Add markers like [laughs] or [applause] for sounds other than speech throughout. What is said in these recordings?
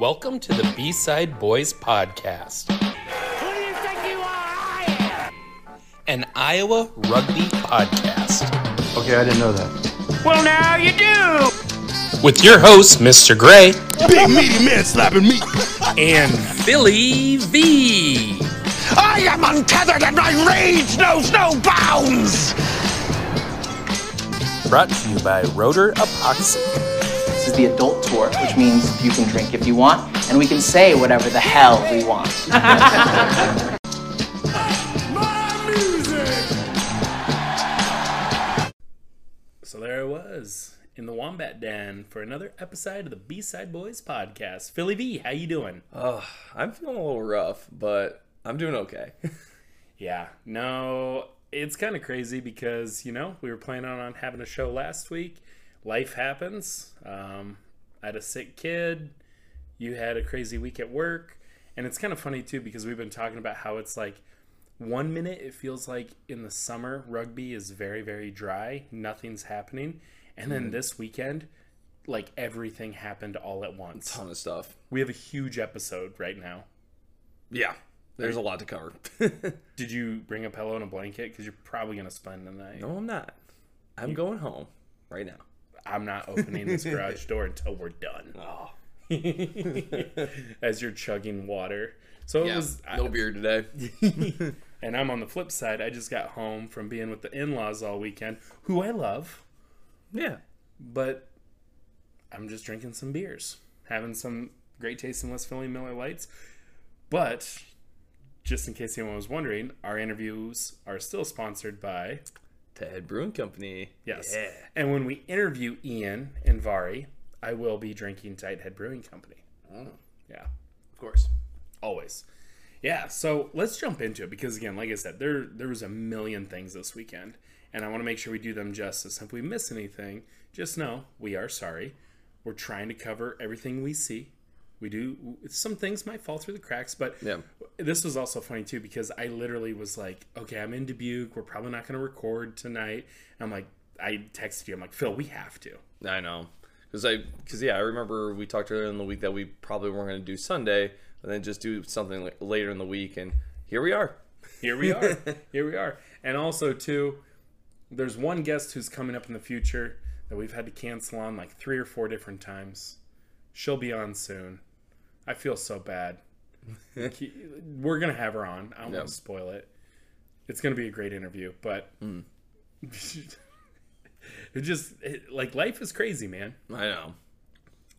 Welcome to the B Side Bois Podcast, Who do you think you are? I am. an Iowa rugby podcast, Okay, I didn't know that. Well, now you do. with your host, Mr. Gray, Big meaty man slapping me. and Philly V. I am untethered and my rage knows no bounds. Brought to you by Rotor Epoxy. This is the adult tour, which means you can drink if you want, and we can say whatever the hell we want. [laughs] So there I was in the Wombat Den for another episode of the B Side Bois Podcast. Philly V, how you doing? Oh, I'm feeling a little rough, but I'm doing okay. [laughs] Yeah, no, it's kind of crazy because, you know, we were planning on having a show last week. Life happens. Um, I had a sick kid. You had a crazy week at work. And it's kind of funny, too, because we've been talking about how it's like one minute it feels like in the summer rugby is very, very dry, nothing's happening. And then this weekend, like everything happened all at once. Ton of stuff. We have a huge episode right now. Yeah, there's a lot to cover. [laughs] Did you bring a pillow and a blanket? Because you're probably going to spend the night. no, I'm not. I'm going home right now. I'm not opening this garage door until we're done. [laughs] Oh, [laughs] As you're chugging water. So it yeah. was, No beer today. [laughs] and I'm on the flip side. I just got home from being with the in-laws all weekend, who I love, Yeah. but I'm just drinking some beers, having some great taste in West Philly Miller Lights. But just in case anyone was wondering, our interviews are still sponsored by Ted Brewing Company. Yes. Yeah. And when we interview Ian and Vari, I will be drinking Tighthead Brewing Company. Oh. Yeah, Of course. always. Yeah, so let's jump into it because again, like I said, there there was a million things this weekend, and I want to make sure we do them justice. If we miss anything, just know we are sorry. We're trying to cover everything we see. We do some things might fall through the cracks, but Yeah. this was also funny too because I literally was like, "Okay, I'm in Dubuque. We're probably not going to record tonight." And I'm like, I texted you. I'm like, "Phil, we have to." I know. Because I, because yeah, I remember we talked earlier in the week that we probably weren't going to do Sunday, and then just do something later in the week, and here we are. Here we are. [laughs] Here we are. And also too, there's one guest who's coming up in the future that we've had to cancel on like three or four different times. She'll be on soon. I feel so bad. [laughs] We're gonna have her on. I don't Yep. want to spoil it. It's gonna be a great interview, but [laughs] it just it, like life is crazy, man. I know.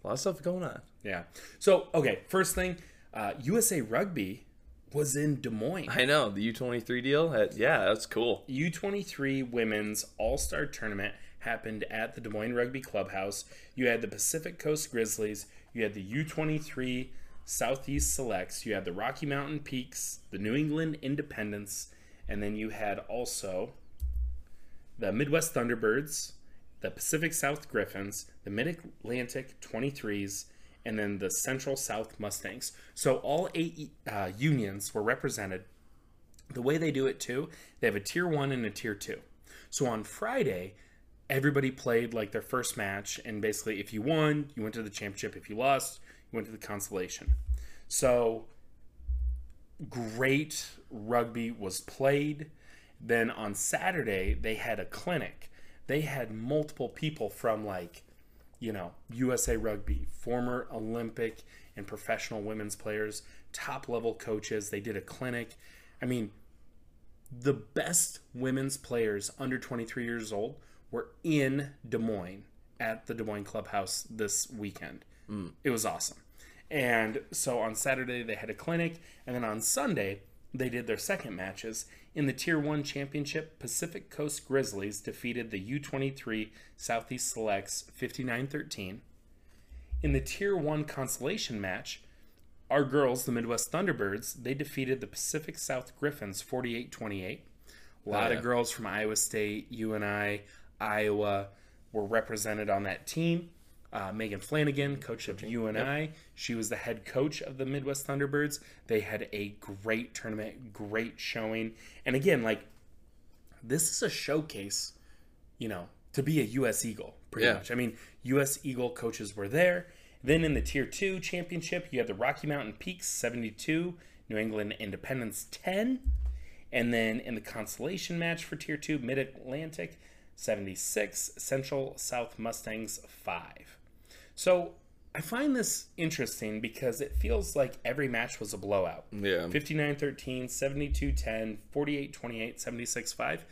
A lot of stuff going on. Yeah. So okay, first thing, uh, USA Rugby was in Des Moines. I know the U23 deal. That, yeah, that's cool. U23 Women's All Star Tournament happened at the Des Moines Rugby Clubhouse. You had the Pacific Coast Grizzlies, you had the U23 Southeast Selects, you had the Rocky Mountain Peaks, the New England Independents, and then you had also the Midwest Thunderbirds, the Pacific South Griffins, the Mid Atlantic 23s, and then the Central South Mustangs. So all eight uh, unions were represented the way they do it too, they have a tier one and a tier two. So on Friday, everybody played like their first match, and basically, if you won, you went to the championship. If you lost, went to the consolation. So great rugby was played. Then on Saturday, they had a clinic. They had multiple people from like, you know, USA Rugby, former Olympic and professional women's players, top level coaches. They did a clinic. I mean, the best women's players under 23 years old were in Des Moines at the Des Moines Clubhouse this weekend. It was awesome. And so on Saturday, they had a clinic. And then on Sunday, they did their second matches. In the Tier 1 Championship, Pacific Coast Grizzlies defeated the U23 Southeast Selects 59 13. In the Tier 1 Consolation match, our girls, the Midwest Thunderbirds, they defeated the Pacific South Griffins 48 28. A lot oh, yeah. of girls from Iowa State, UNI, Iowa were represented on that team. Uh, Megan Flanagan, coach of UNI, she was the head coach of the Midwest Thunderbirds. They had a great tournament, great showing. And again, like, this is a showcase, you know, to be a U.S. Eagle, pretty Yeah. much. I mean, U.S. Eagle coaches were there, Then in the Tier 2 championship, you have the Rocky Mountain Peaks 72, New England Independence 10. And then in the consolation match for Tier 2, Mid Atlantic 76, Central South Mustangs 5. So I find this interesting because it feels like every match was a blowout. Yeah. 59 13, 72 10, 48 28, 76 5.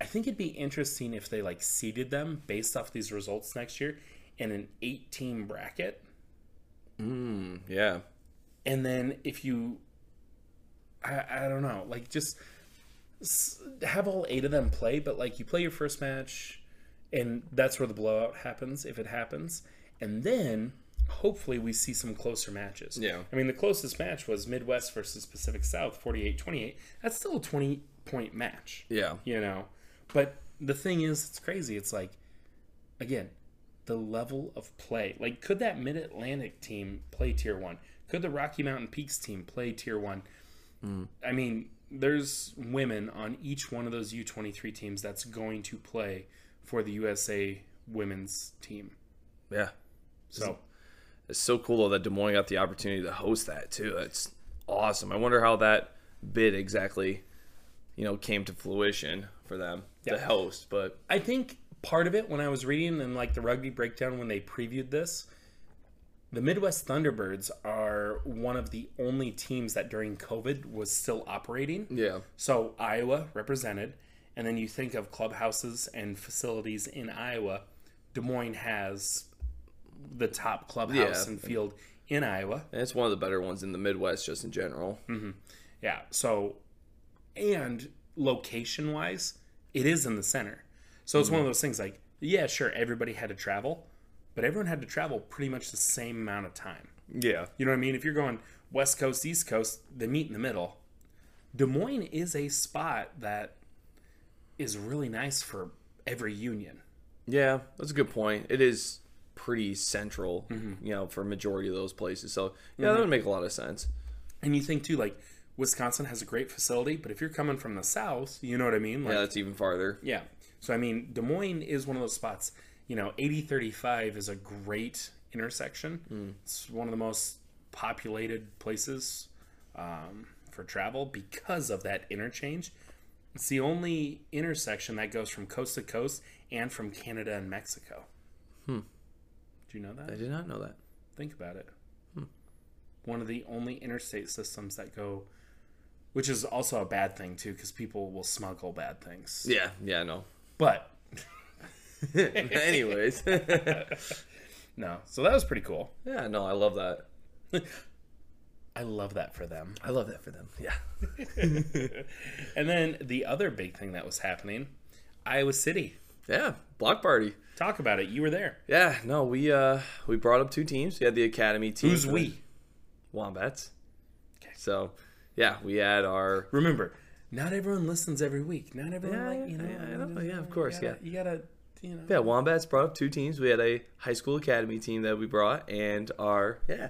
I think it'd be interesting if they like seeded them based off these results next year in an eight team bracket. Mm, yeah. And then if you, I, I don't know, like just have all eight of them play, but like you play your first match and that's where the blowout happens if it happens. And then hopefully we see some closer matches. Yeah. I mean, the closest match was Midwest versus Pacific South, 48 28. That's still a 20 point match. Yeah. you know but the thing is it's crazy it's like again the level of play like could that mid-atlantic team play tier one could the rocky mountain peaks team play tier one hmm. i mean there's women on each one of those u23 teams that's going to play for the usa women's team Yeah. So It's so cool though that Des Moines got the opportunity to host that too. That's awesome. I wonder how that bid exactly, you know, came to fruition for them Yeah. to host. But I think part of it when I was reading and like the rugby breakdown when they previewed this, the Midwest Thunderbirds are one of the only teams that during COVID was still operating. yeah, So Iowa represented, and then you think of clubhouses and facilities in Iowa. Des Moines has the top clubhouse Yeah. and field in Iowa. and it's one of the better ones in the Midwest just in general. Mm-hmm. Yeah. So, and location wise, it is in the center. So it's one of those things like, yeah, sure, everybody had to travel, but everyone had to travel pretty much the same amount of time. Yeah. You know what I mean? If you're going West Coast, East Coast, they meet in the middle. Des Moines is a spot that is really nice for every union. Yeah, that's a good point. It is pretty central, you know, for majority of those places. So yeah, that would make a lot of sense. And you think too, like Wisconsin has a great facility, but if you're coming from the south, you know what I mean? Like, Yeah, that's even farther. Yeah. So, I mean, Des Moines is one of those spots. You know, 8035 is a great intersection. It's one of the most populated places um, for travel because of that interchange. It's the only intersection that goes from coast to coast and from Canada and Mexico. Hmm. Do you know that? I did not know that. Think about it. Hmm. One of the only interstate systems that go, which is also a bad thing too, because people will smuggle bad things. Yeah, yeah, no. But [laughs] Anyways, [laughs] no, so that was pretty cool. yeah, no, I love that. [laughs] I love that for them. I love that for them. Yeah. And then the other big thing that was happening, Iowa City. Yeah, block party. Talk about it. You were there. Yeah, no, we uh we brought up two teams. We had the academy team. Who's we? the Wombats. Okay. So, yeah, we had our Remember, not everyone listens every week. Not everyone, Yeah, like you know. yeah, I know. you Yeah, of course, You gotta, you gotta you know. yeah, Wombats brought up two teams. We had a high school academy team that we brought and our yeah.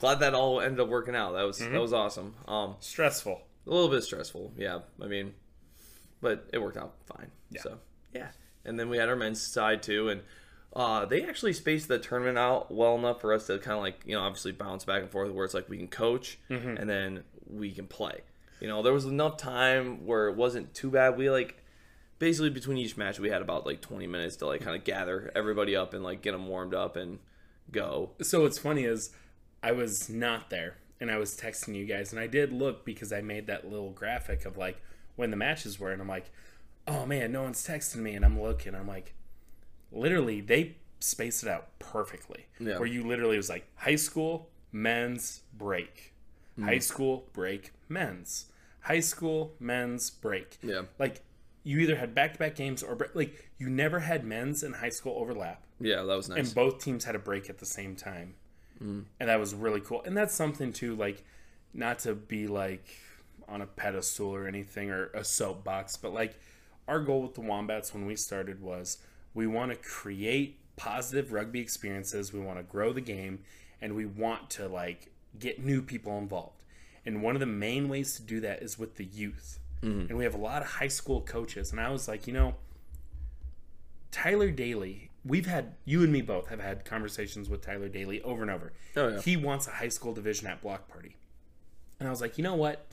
Glad that all ended up working out. That was that was awesome. Um Stressful. a little bit stressful, yeah. I mean, but it worked out fine. So yeah, and then we had our men's side too, and uh, they actually spaced the tournament out well enough for us to kind of like you know obviously bounce back and forth, where it's like we can coach and then we can play. You know, there was enough time where it wasn't too bad. We like basically between each match we had about like 20 minutes to like kind of gather everybody up and like get them warmed up and go. So what's funny is I was not there and I was texting you guys and I did look because I made that little graphic of like when the matches were and I'm like, oh man, no one's texting me and I'm looking. I'm like, literally they spaced it out perfectly. Yeah. Where you literally was like high school, men's break. Hmm. High school break, men's. High school, men's break. Yeah. Like you either had back to back games or like you never had men's and high school overlap Yeah, that was nice. and both teams had a break at the same time hmm. and that was really cool and that's something too like not to be like on a pedestal or anything or a soapbox but like our goal with the wombats when we started was we want to create positive rugby experiences we want to grow the game and we want to like get new people involved and one of the main ways to do that is with the youth mm-hmm. and we have a lot of high school coaches and i was like you know Tyler Daly, we've had you and me both have had conversations with Tyler Daly over and over. Oh, yeah. He wants a high school division at block party. And I was like, you know what?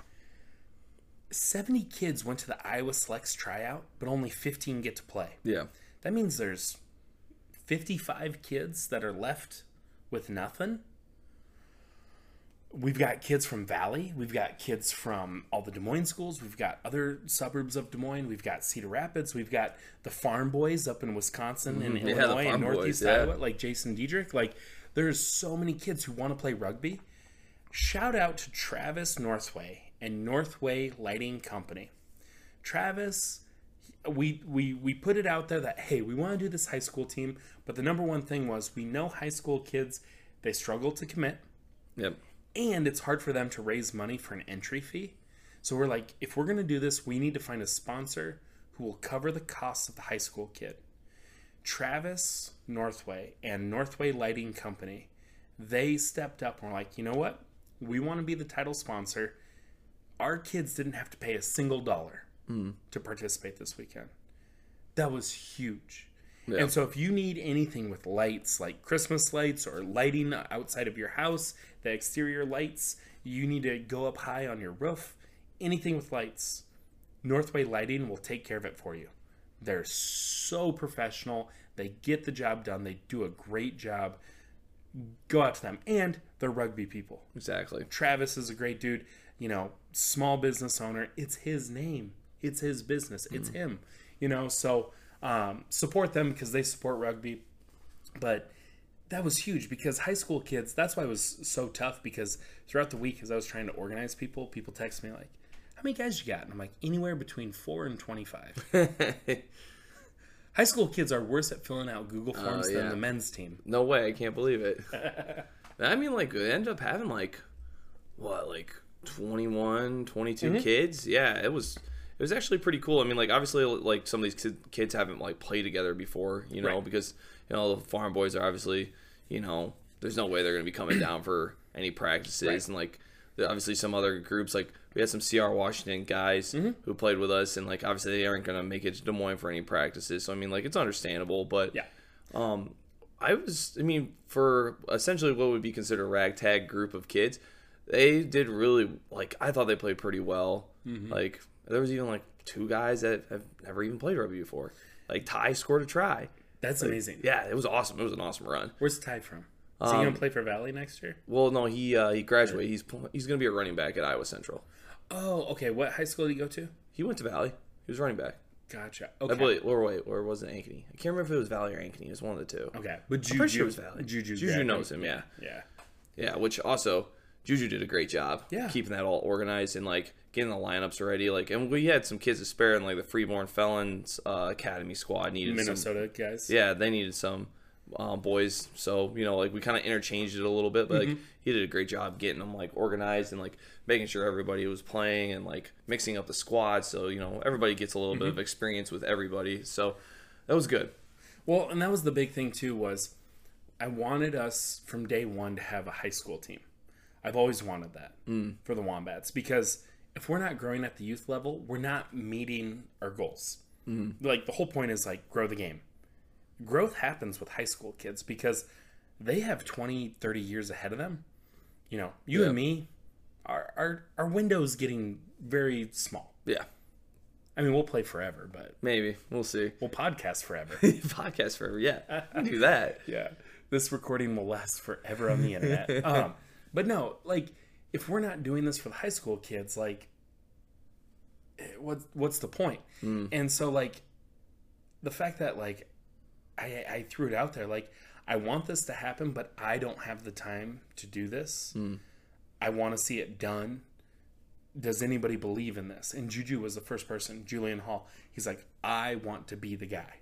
70 kids went to the Iowa Selects tryout, but only 15 get to play. Yeah. That means there's 55 kids that are left with nothing. We've got kids from Valley. We've got kids from all the Des Moines schools. We've got other suburbs of Des Moines. We've got Cedar Rapids. We've got the farm boys up in Wisconsin and. Mm-hmm. Yeah, Illinois and farm boys, Northeast yeah. Iowa, like Jason Diedrich. Like, there's so many kids who want to play rugby. Shout out to Travis Northway and Northway Lighting Company. Travis, we we we put it out there that hey, we want to do this high school team, but the number one thing was we know high school kids they struggle to commit Yep. and it's hard for them to raise money for an entry fee. So we're like, if we're going to do this, we need to find a sponsor who will cover the costs of the high school kid. Travis Northway and Northway Lighting Company, they stepped up and were like, you know what? We want to be the title sponsor. Our kids didn't have to pay a single dollar hmm. to participate this weekend. That was huge. And so, if you need anything with lights, like Christmas lights or lighting outside of your house, the exterior lights, you need to go up high on your roof, anything with lights, Northway Lighting will take care of it for you. They're so professional. They get the job done. They do a great job. Go out to them. And they're rugby people. Exactly. Travis is a great dude, you know, small business owner. It's his name. It's his business. It's him. You know, so um, support them because they support rugby. But that was huge because high school kids, that's why it was so tough because throughout the week as I was trying to organize people, people text me like, How many guys you got? And I'm like, anywhere between four and twenty five. [laughs] high school kids are worse at filling out Google forms yeah. than the men's team. No way, I can't believe it. [laughs] I mean, like, it ended up having like what, like 21, 22 Mm-hmm. kids. Yeah, it was. It was actually pretty cool. I mean, like obviously, like some of these kid- kids haven't like played together before, you know, Right. because you know the farm boys are obviously, you know, there's no way they're going to be coming down for any practices, Right. and like obviously some other groups like we had some CR Washington guys Mm-hmm. who played with us, and like obviously they aren't going to make it to Des Moines for any practices. So I mean, like it's understandable, but Yeah. um, I was, I mean, for essentially what would be considered a ragtag group of kids, they did really like. I thought they played pretty well. Mm-hmm. Like there was even like two guys that have never even played rugby before. Like Ty scored a try. That's amazing. Yeah, it was awesome. It was an awesome run. Where's Ty from? Is he Um, going to play for Valley next year? Well, no, he uh, he graduated. He's he's gonna be a running back at Iowa Central. Oh, okay. What high school did he go to? He went to Valley. He was running back. Gotcha. Okay. I believe, or wait, or was it Ankeny? I can't remember if it was Valley or Ankeny. It was one of the two. Okay. But Juju, I'm pretty sure it was Valley. Juju, Juju knows him. Yeah. Yeah. Yeah, which also Juju did a great job. Yeah. keeping that all organized and like getting the lineups ready. Like, and we had some kids to spare in like the Freeborn Felons uh, Academy squad needed some. Minnesota guys. Yeah, they needed some um, boys. So you know, like we kind of interchanged it a little bit, but like he did a great job getting them like organized and like making sure everybody was playing and like mixing up the squad. So you know, everybody gets a little bit of experience with everybody. So that was good. Well, and that was the big thing too was I wanted us from day one to have a high school team. I've always wanted that for the Wombats because if we're not growing at the youth level, we're not meeting our goals. Like the whole point is like grow the game. Growth happens with high school kids because they have 20, 30 years ahead of them. You know, you Yeah. and me, our, our our window's getting very small. Yeah, I mean, we'll play forever, but maybe we'll see. we'll podcast forever. [laughs] Podcast forever. Yeah, do that. [laughs] yeah this recording will last forever on the internet [laughs] um but no like if we're not doing this for the high school kids like eh, what what's the point? point and so like the fact that like I, I threw it out there like i want this to happen but i don't have the time to do this. I want to see it done. Does anybody believe in this? And juju was the first person julian hall he's like i want to be the guy.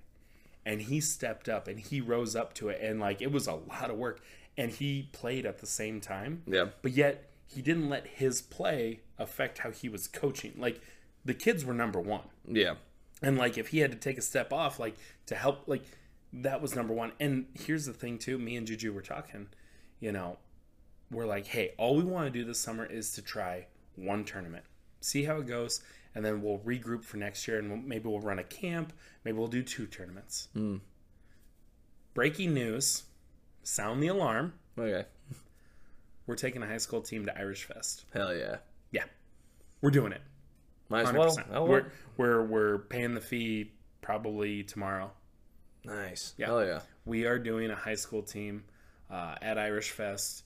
And he stepped up and he rose up to it and like it was a lot of work and he played at the same time Yeah. but yet he didn't let his play affect how he was coaching. Like the kids were number one. Yeah, and like if he had to take a step off like to help like that was number one. And here's the thing too me and juju were talking you know we're like hey all we want to do this summer is to try one tournament. See how it goes and then we'll regroup for next year and we'll, maybe we'll run a camp maybe we'll do two tournaments. Hmm. Breaking news. Sound the alarm. Okay. We're taking a high school team to Irish Fest. Hell yeah. Yeah, we're doing it. Might as Hundred well. We're we're we're paying the fee probably tomorrow. nice. Yeah. Hell yeah. We are doing a high school team uh, at Irish Fest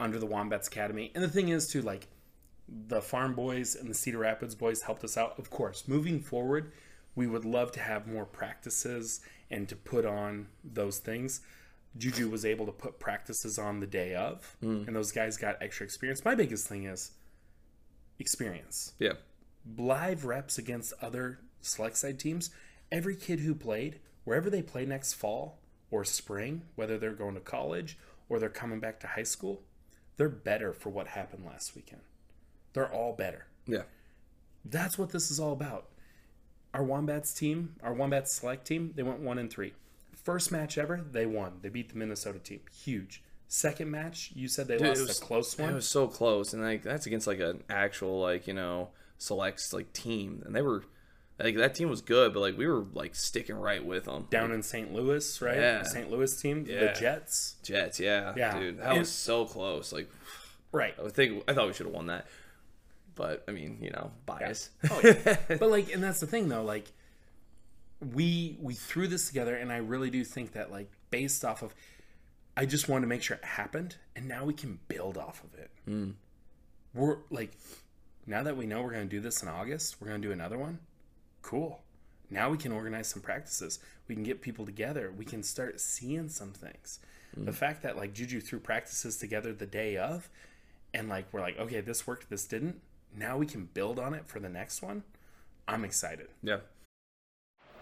under the Wombats Academy. And the thing is, too, like the Farm Boys and the Cedar Rapids boys helped us out. Of course, moving forward, we would love to have more practices and to put on those things. Juju was able to put practices on the day of, hmm. and those guys got extra experience. My biggest thing is experience Yeah. live reps against other select side teams, every kid who played, wherever they play next fall or spring, whether they're going to college or they're coming back to high school, they're better for what happened last weekend. They're all better. Yeah. That's what this is all about. Our Wombats team, our Wombats select team, they went one and three. First match ever, they won. They beat the Minnesota team. Huge. Second match, you said they Dude, lost it was- a close one. It was so close, and like that's against like an actual like you know selects like team, and they were like that team was good, but like we were like sticking right with them. Down in St. Louis, right? Yeah. St. Louis team, Yeah. the Jets. Jets, yeah, Yeah. dude, that And- was so close. Like Right. I think I thought we should have won that, but I mean you know bias. Oh, [laughs] yeah. but like, and that's the thing though. Like, we we threw this together, and I really do think that like based off of, I just wanted to make sure it happened, and now we can build off of it. Hmm. We're like, now that we know we're going to do this in August, we're going to do another one. Cool. Now we can organize some practices. We can get people together. We can start seeing some things. Hmm. The fact that like Juju threw practices together the day of, and like we're like, okay, this worked, this didn't. Now we can build on it for the next one. I'm excited. yeah,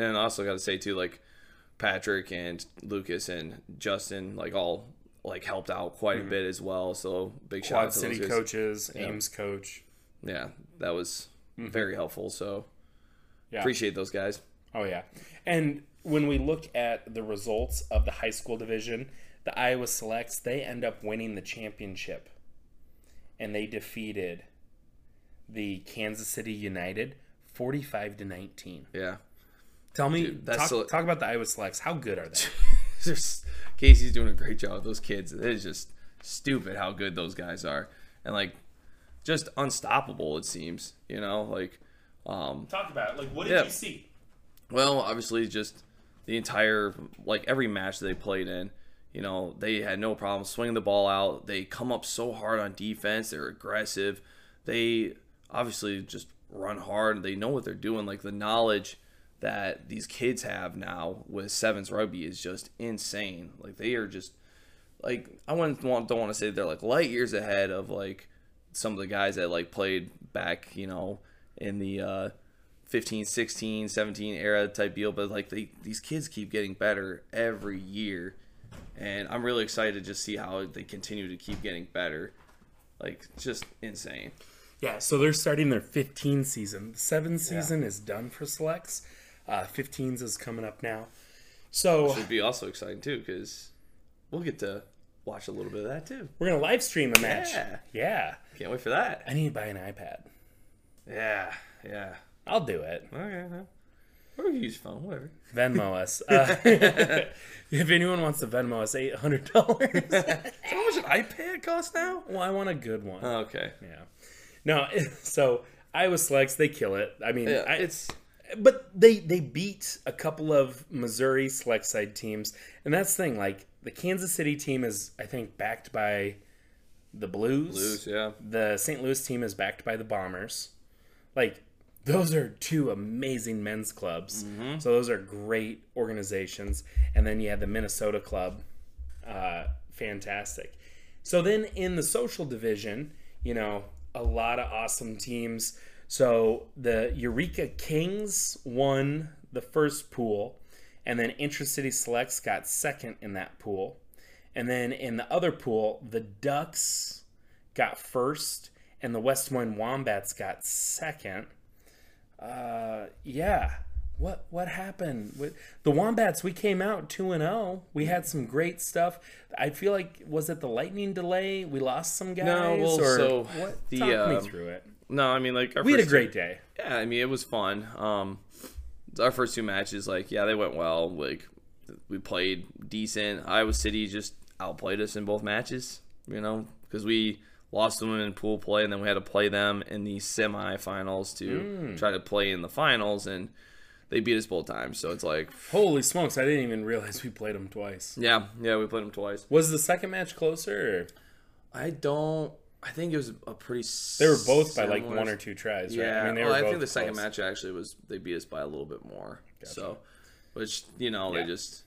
And I also got to say too, like Patrick and Lucas and Justin, like all like helped out quite a mm-hmm. bit as well. So big shout Quad out to City coaches, Ames coach. Yeah, that was mm-hmm. very helpful. So Yeah. appreciate those guys. Oh yeah. And when we look at the results of the high school division, the Iowa Selects, they end up winning the championship. And they defeated the Kansas City United 45 to 19. Yeah. Tell me Dude, that's talk, so- talk about the Iowa Selects. How good are they? [laughs] just Casey's doing a great job with those kids. It is just stupid how good those guys are, and like just unstoppable. It seems, you know, like um, talk about it. Like what did Yeah. you see? well, obviously just the entire like every match they played in. You know, they had no problem swinging the ball out. They come up so hard on defense. They're aggressive. They obviously just run hard. They know what they're doing. Like the knowledge that these kids have now with sevens rugby is just insane. Like they are just like I wouldn't want don't want to say they're like light years ahead of like some of the guys that like played back, you know, in the uh 15, 16, 17 era type deal, but like they these kids keep getting better every year. And I'm really excited to just see how they continue to keep getting better. Like just insane. Yeah, so they're starting their 15 season. The seven season is done for selects. Uh, 15s is coming up now. So Should be also exciting too because we'll get to watch a little bit of that too. we're gonna live stream a match. Yeah. yeah. Can't wait for that. I need to buy an iPad. Yeah, yeah. I'll do it. Okay, or can use phone, whatever. Venmo [laughs] us. Uh, [laughs] if anyone wants to Venmo us eight hundred dollars, [laughs] How much an iPad cost now? well, I want a good one. Okay. yeah. No, so Iowa selects they kill it. I mean, Yeah, I, it's but they they beat a couple of Missouri select side teams, and that's the thing. Like the Kansas City team is, I think, backed by the Blues. Blues, yeah. The St. Louis team is backed by the Bombers. Like those are two amazing men's clubs. Mm-hmm. So those are great organizations. And then you have the Minnesota club. Uh, fantastic. So then in the social division, you know, a lot of awesome teams. So the Eureka Kings won the first pool, and then Intracity Selects got second in that pool. And then in the other pool, the Ducks got first, and the West Moines Wombats got second. Uh, yeah. What what happened with the Wombats? We came out two and zero. We had some great stuff. I feel like was it the lightning delay? We lost some guys. No, well, or so what? the, Talk me through it. No, I mean like our We had a great two- day. Yeah, I mean it was fun. Um, our first two matches, like yeah, they went well. Like we played decent. Iowa City just outplayed us in both matches. You know, because we lost them in pool play, and then we had to play them in the semifinals to Mm. try to play in the finals, and they beat us both times. So it's like, Holy smokes! I didn't even realize we played them twice. yeah, yeah, we played them twice. Was the second match closer? Or? I don't. I think it was a pretty. They were both by like one or two tries, right? Yeah, I mean, they well, were I think the second close. match actually was they beat us by a little bit more. So, which you know Yeah. they just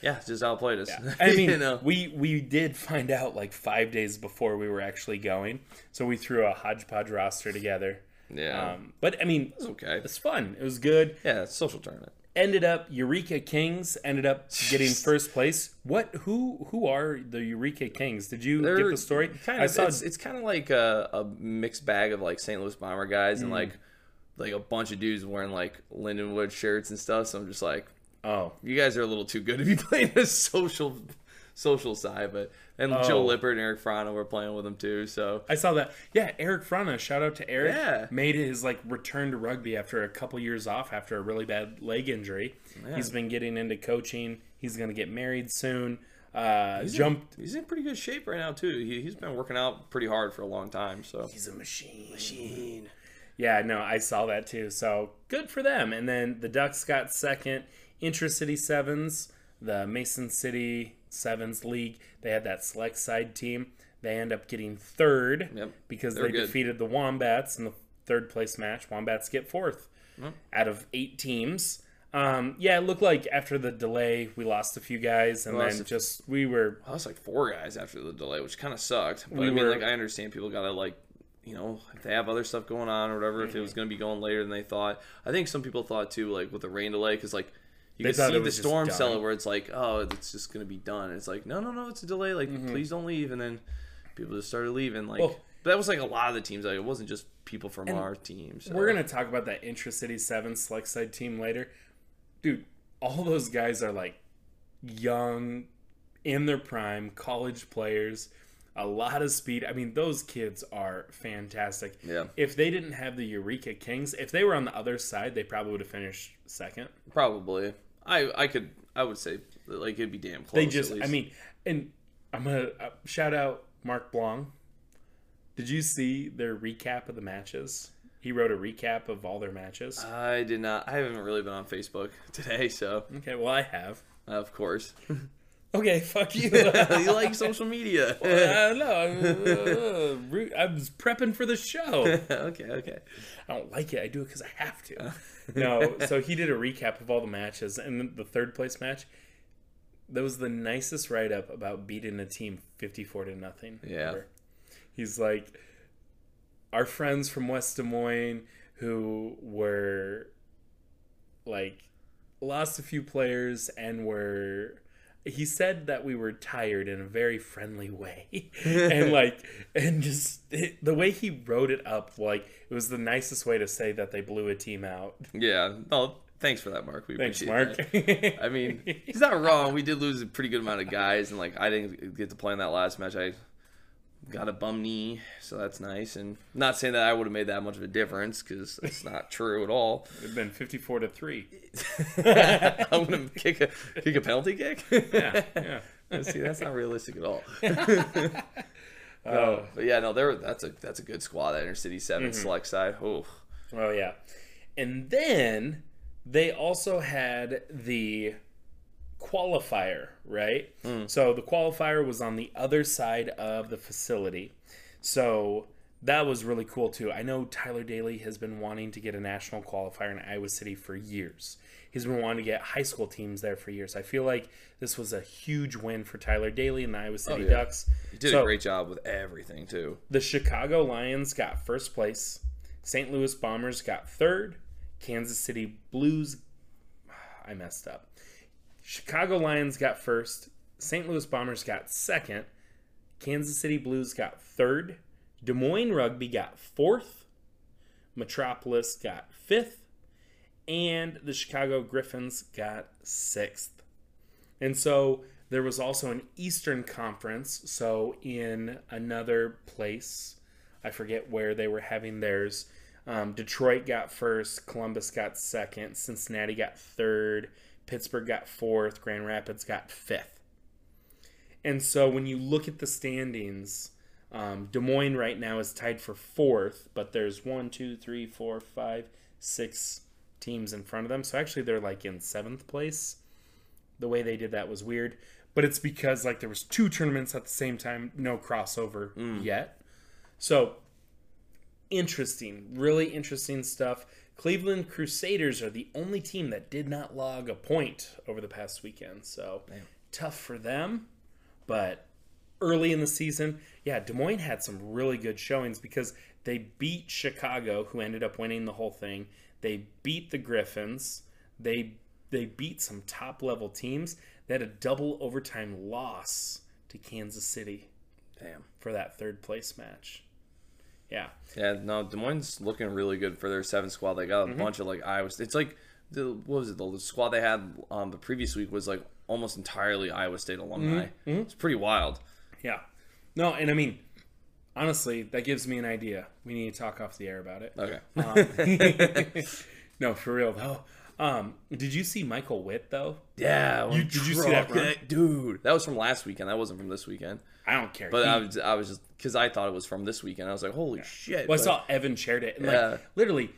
yeah just outplayed us. Yeah. [laughs] I mean, you know? we we did find out like five days before we were actually going, so we threw a hodgepodge roster together. yeah, Um, but I mean, it's okay. it was fun. It was good. Yeah, it's a social tournament. Ended up Eureka Kings ended up getting [laughs] first place. What? Who? Who are the Eureka Kings? Did you They're get the story? Kind I saw. It's, it's kind of like a, a mixed bag of like St. Louis Bomber guys Mm. and like like a bunch of dudes wearing like Lindenwood shirts and stuff. So I'm just like, oh, you guys are a little too good to be [laughs] playing a social social side. But and Joe Oh. Lippert and Eric Frana were playing with them too. So I saw that. Yeah, Eric Frana. Shout out to Eric. Yeah. made his like return to rugby after a couple years off after a really bad leg injury. He's been getting into coaching. He's gonna get married soon. Uh, jumped. He's in pretty good shape right now too. He, he's been working out pretty hard for a long time. So He's a machine. Machine. Yeah, no, I saw that too. So good for them. And then the Ducks got second. Intracity Sevens, the Mason City Sevens League, they had that select side team. They end up getting third Yep. because They're they good. defeated the Wombats in the third place match. Wombats get fourth out of eight teams. Um, yeah, it looked like after the delay, we lost a few guys, and then just we were I was like four guys after the delay, which kind of sucked. But We I mean, were- like I understand people gotta like, you know, if they have other stuff going on or whatever, if it Mm-hmm. was gonna be going later than they thought. I think some people thought too, like with the rain delay, because like you They can see the storm cellar where it's like, oh, it's just gonna be done. It's like, no, no, no, it's a delay. Like, Mm-hmm. please don't leave. And then people just started leaving. Like, Well- but that was like a lot of the teams. Like, it wasn't just people from our team. So. We're gonna talk about that intracity seven select side team later, dude. All those guys are like young, in their prime, college players. A lot of speed. I mean, those kids are fantastic. Yeah. If they didn't have the Eureka Kings, if they were on the other side, they probably would have finished second. probably. I I could I would say like it'd be damn close. They just, I mean, and I'm gonna uh, shout out Mark Blong. Did you see their recap of the matches? He wrote a recap of all their matches. I did not. I haven't really been on Facebook [laughs] today, so Okay, well I have. of course. [laughs] Okay, fuck you. [laughs] you like social media. [laughs] I don't know. I, uh, I was prepping for the show. [laughs] okay, okay. I don't like it. I do it because I have to. No, so he did a recap of all the matches, and the third place match. That was the nicest write up about beating a team fifty-four to nothing. Yeah. ever. He's like, our friends from West Des Moines who were like lost a few players and were he said that we were tired in a very friendly way [laughs] [laughs] and like and just it, the way he wrote it up like it was the nicest way to say that they blew a team out Yeah. Oh, thanks for that, Mark. We thanks mark that. I mean, he's not wrong. We did lose a pretty good amount of guys, and like I didn't get to play in that last match. I got a bum knee, so that's nice. And not saying that I would have made that much of a difference because it's not [laughs] true at all. it'd been 54 to 3 [laughs] I'm gonna kick a kick a penalty kick. yeah yeah [laughs] See, that's not realistic at all. Oh. No, but yeah, no, there. Are that's a that's a good squad. That Intracity 7 Mm-hmm. select side. Oh, Oh yeah. And then they also had the qualifier, right? Hmm. So the qualifier was on the other side of the facility. So that was really cool too. I know Tyler Daly has been wanting to get a national qualifier in Iowa City for years. He's been wanting to get high school teams there for years. I feel like this was a huge win for Tyler Daly and the Iowa City Oh, yeah. Ducks. He did So- a great job with everything too. the Chicago Lions got first place. St. Louis Bombers got third. Kansas City Blues. [sighs] I messed up. Chicago Lions got first. St. Louis Bombers got second. Kansas City Blues got third. Des Moines Rugby got fourth. Metropolis got fifth. And the Chicago Griffins got sixth. And so there was also an Eastern Conference. So in another place, I forget where they were having theirs. Um, Detroit got first, Columbus got second, Cincinnati got third, Pittsburgh got fourth, Grand Rapids got fifth. And so when you look at the standings, um, Des Moines right now is tied for fourth, but there's one, two, three, four, five, six teams in front of them. So actually, they're like in seventh place. The way they did that was weird, but it's because like there was two tournaments at the same time, no crossover yet. So interesting, really interesting stuff. Cleveland Crusaders are the only team that did not log a point over the past weekend. So tough for them, but early in the season, yeah, Des Moines had some really good showings because they beat Chicago, who ended up winning the whole thing. They beat the Griffins. They they beat some top level teams. They had a double overtime loss to Kansas City Damn. for that third place match. Yeah. Yeah, no, Des Moines looking really good for their seven squad. They got a Mm-hmm. bunch of like Iowa. It's like the what was it? The squad they had um, the previous week was like almost entirely Iowa State alumni. Mm-hmm. It's pretty wild. Yeah. No, and I mean, honestly, that gives me an idea. We need to talk off the air about it. Okay. [laughs] no, for real though. Um, did you see Michael Witt though? yeah. You- did you see that run? [laughs] dude? That was from last weekend. That wasn't from this weekend. I don't care. But He- I was I was just because I thought it was from this weekend. I was like, holy shit! well, I saw Evan shared it, and Yeah. like literally,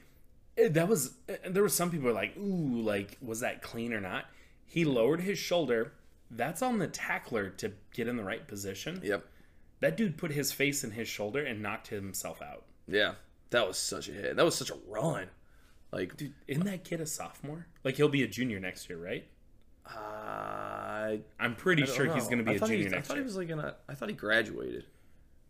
eh, that was. Eh, eh, there was some people were like, "Ooh, like was that clean or not?" He lowered his shoulder. That's on the tackler to get in the right position. Yep. That dude put his face in his shoulder and knocked himself out. Yeah. That was such a hit. That was such a run. Like, dude, Isn't that kid a sophomore? Like he'll be a junior next year, right? I I'm pretty sure he's going to be I a thought he junior was- I thought year. he was like in a. I thought he graduated.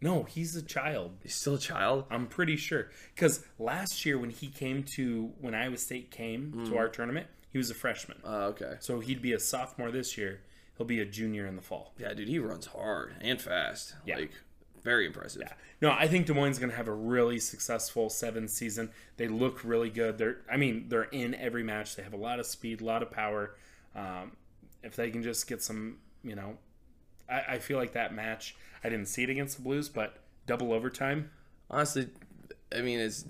No, he's a child. He's still a child. I'm pretty sure because last year when he came to when Iowa State came to our tournament, he was a freshman. Uh, okay. so he'd be a sophomore this year. He'll be a junior in the fall. Yeah, dude, he runs hard and fast. Yeah. Like, very impressive. Yeah. No, I think Des Moines is going to have a really successful seven season. They look really good. They're, I mean, they're in every match. They have a lot of speed, a lot of power. Um, if they can just get some, you know, I, I feel like that match. I didn't see it against the Blues, but double overtime. Honestly, I mean, as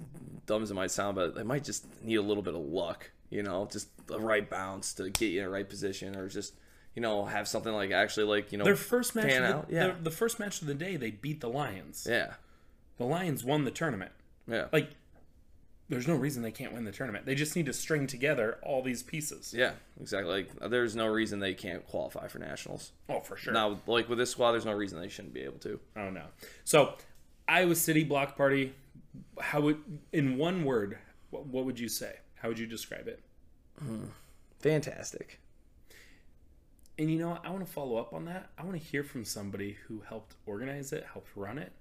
dumb as it might sound, but they might just need a little bit of luck. You know, just the right bounce to get you in the right position, or just you know have something like actually like you know Their first match, pan the, out. Yeah. the first match of the day, they beat the Lions. Yeah. The Lions won the tournament. Yeah. Like, there's no reason they can't win the tournament. They just need to string together all these pieces. Yeah, exactly. Like, there's no reason they can't qualify for nationals. Oh, for sure. Now, like with this squad, there's no reason they shouldn't be able to. Oh no. So, Iowa City block party. How would, in one word, what, what would you say? How would you describe it? Hmm. Fantastic. And you know, what? I want to follow up on that. I want to hear from somebody who helped organize it, helped run it.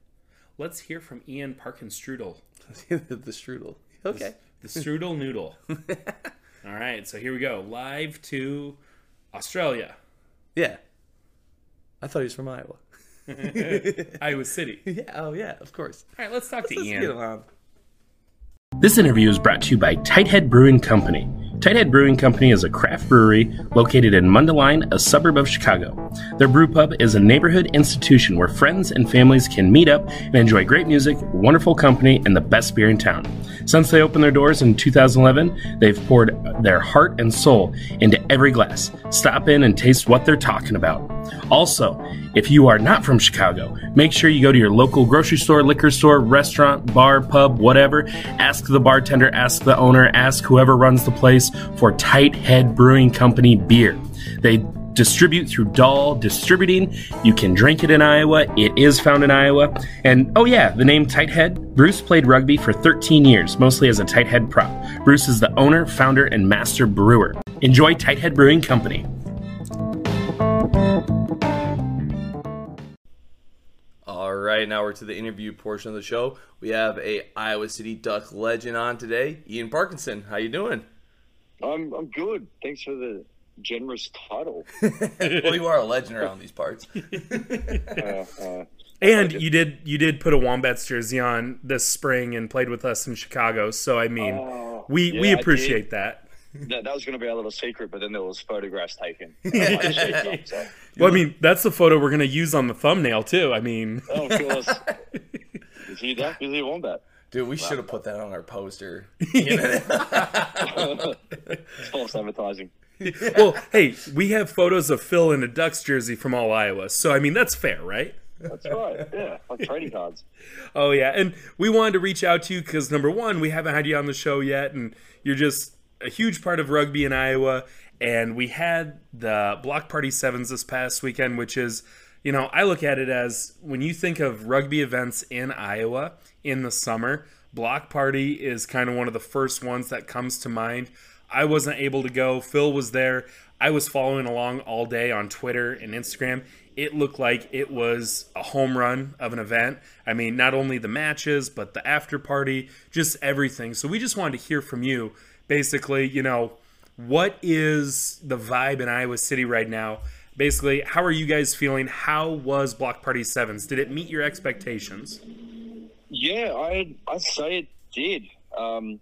Let's hear from Ian Parkin Strudel. [laughs] the strudel. Okay. the strudel noodle. [laughs] All right, so here we go. Live to Australia, Yeah. I thought he was from Iowa. [laughs] Iowa City. Yeah. Oh, yeah. Of course. All right, let's talk to Let's Ian. get him. This interview is brought to you by Tighthead Brewing Company. Tighthead Brewing Company is a craft brewery located in Mundelein, a suburb of Chicago. Their brew pub is a neighborhood institution where friends and families can meet up and enjoy great music, wonderful company, and the best beer in town. Since they opened their doors in 2011, they've poured their heart and soul into every glass. Stop in and taste what they're talking about. Also, if you are not from Chicago, make sure you go to your local grocery store, liquor store, restaurant, bar, pub, whatever. Ask the bartender, ask the owner, ask whoever runs the place for Tight Head Brewing Company beer. They distribute through Dahl Distributing. You can drink it in Iowa. It is found in Iowa. And oh, yeah, the name Tighthead. Bruce played rugby for 13 years, mostly as a Tighthead prop. Bruce is the owner, founder, and master brewer. Enjoy Tighthead Brewing Company. All right, now we're to the interview portion of the show. We have a Iowa City Duck legend on today, Ian Parkinson. How you doing? I'm I'm good. Thanks for the generous title. [laughs] well, you are a legend around these parts. [laughs] Uh, uh, And you did you did put a Wombats jersey on this spring and played with us in Chicago. So I mean, Oh, we yeah, we appreciate that. that, that was going to be a little secret, but then there was photographs taken. [laughs] I so. Well, I mean, that's the photo we're gonna use on the thumbnail too. I mean, Oh, of course. Is he that? Is he a wombat? Dude, we should have put that on our poster. You It's false advertising. [laughs] well, hey, we have photos of Phil in a Ducks jersey from all Iowa. So I mean, that's fair, right? That's right. Yeah, like trading [laughs] cards. Oh yeah, and we wanted to reach out to you because number one, we haven't had you on the show yet, and you're just a huge part of rugby in Iowa. And we had the Block Party Sevens this past weekend, which is, you know, I look at it as when you think of rugby events in Iowa in the summer, Block Party is kind of one of the first ones that comes to mind. I wasn't able to go. Phil was there. I was following along all day on Twitter and Instagram. It looked like it was a home run of an event. I mean, not only the matches, but the after party, just everything. So we just wanted to hear from you. Basically, you know, what is the vibe in Iowa City right now? Basically, how are you guys feeling? How was Block Party Sevens? Did it meet your expectations? Yeah, I I'd say it did. Um,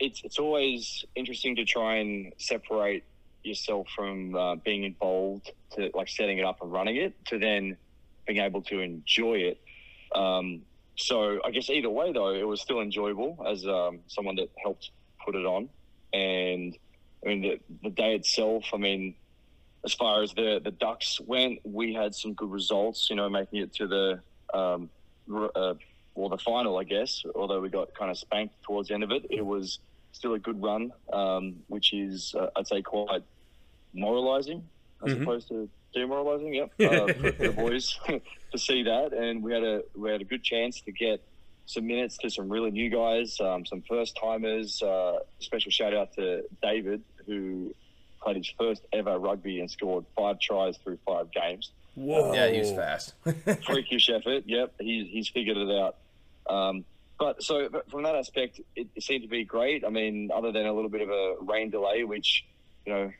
it's it's always interesting to try and separate yourself from uh, being involved to like setting it up and running it to then being able to enjoy it. Um, so I guess either way though, it was still enjoyable as um, someone that helped put it on. And I mean the the day itself. I mean, as far as the the Ducks went, we had some good results. You know, making it to the um, uh, well, the final, I guess. Although we got kind of spanked towards the end of it, it was still a good run, um, which is uh, I'd say quite moralizing as Mhm. opposed to demoralizing. Yep, [laughs] uh, for, for the boys [laughs] to see that, and we had a we had a good chance to get some minutes to some really new guys, um, some first timers. Uh, special shout out to David who played his first ever rugby and scored five tries through five games. Whoa. Yeah, he was fast. Freakish effort. Yep, he's he's figured it out. Um, but so but from that aspect, it, it seemed to be great. I mean, other than a little bit of a rain delay, which you know,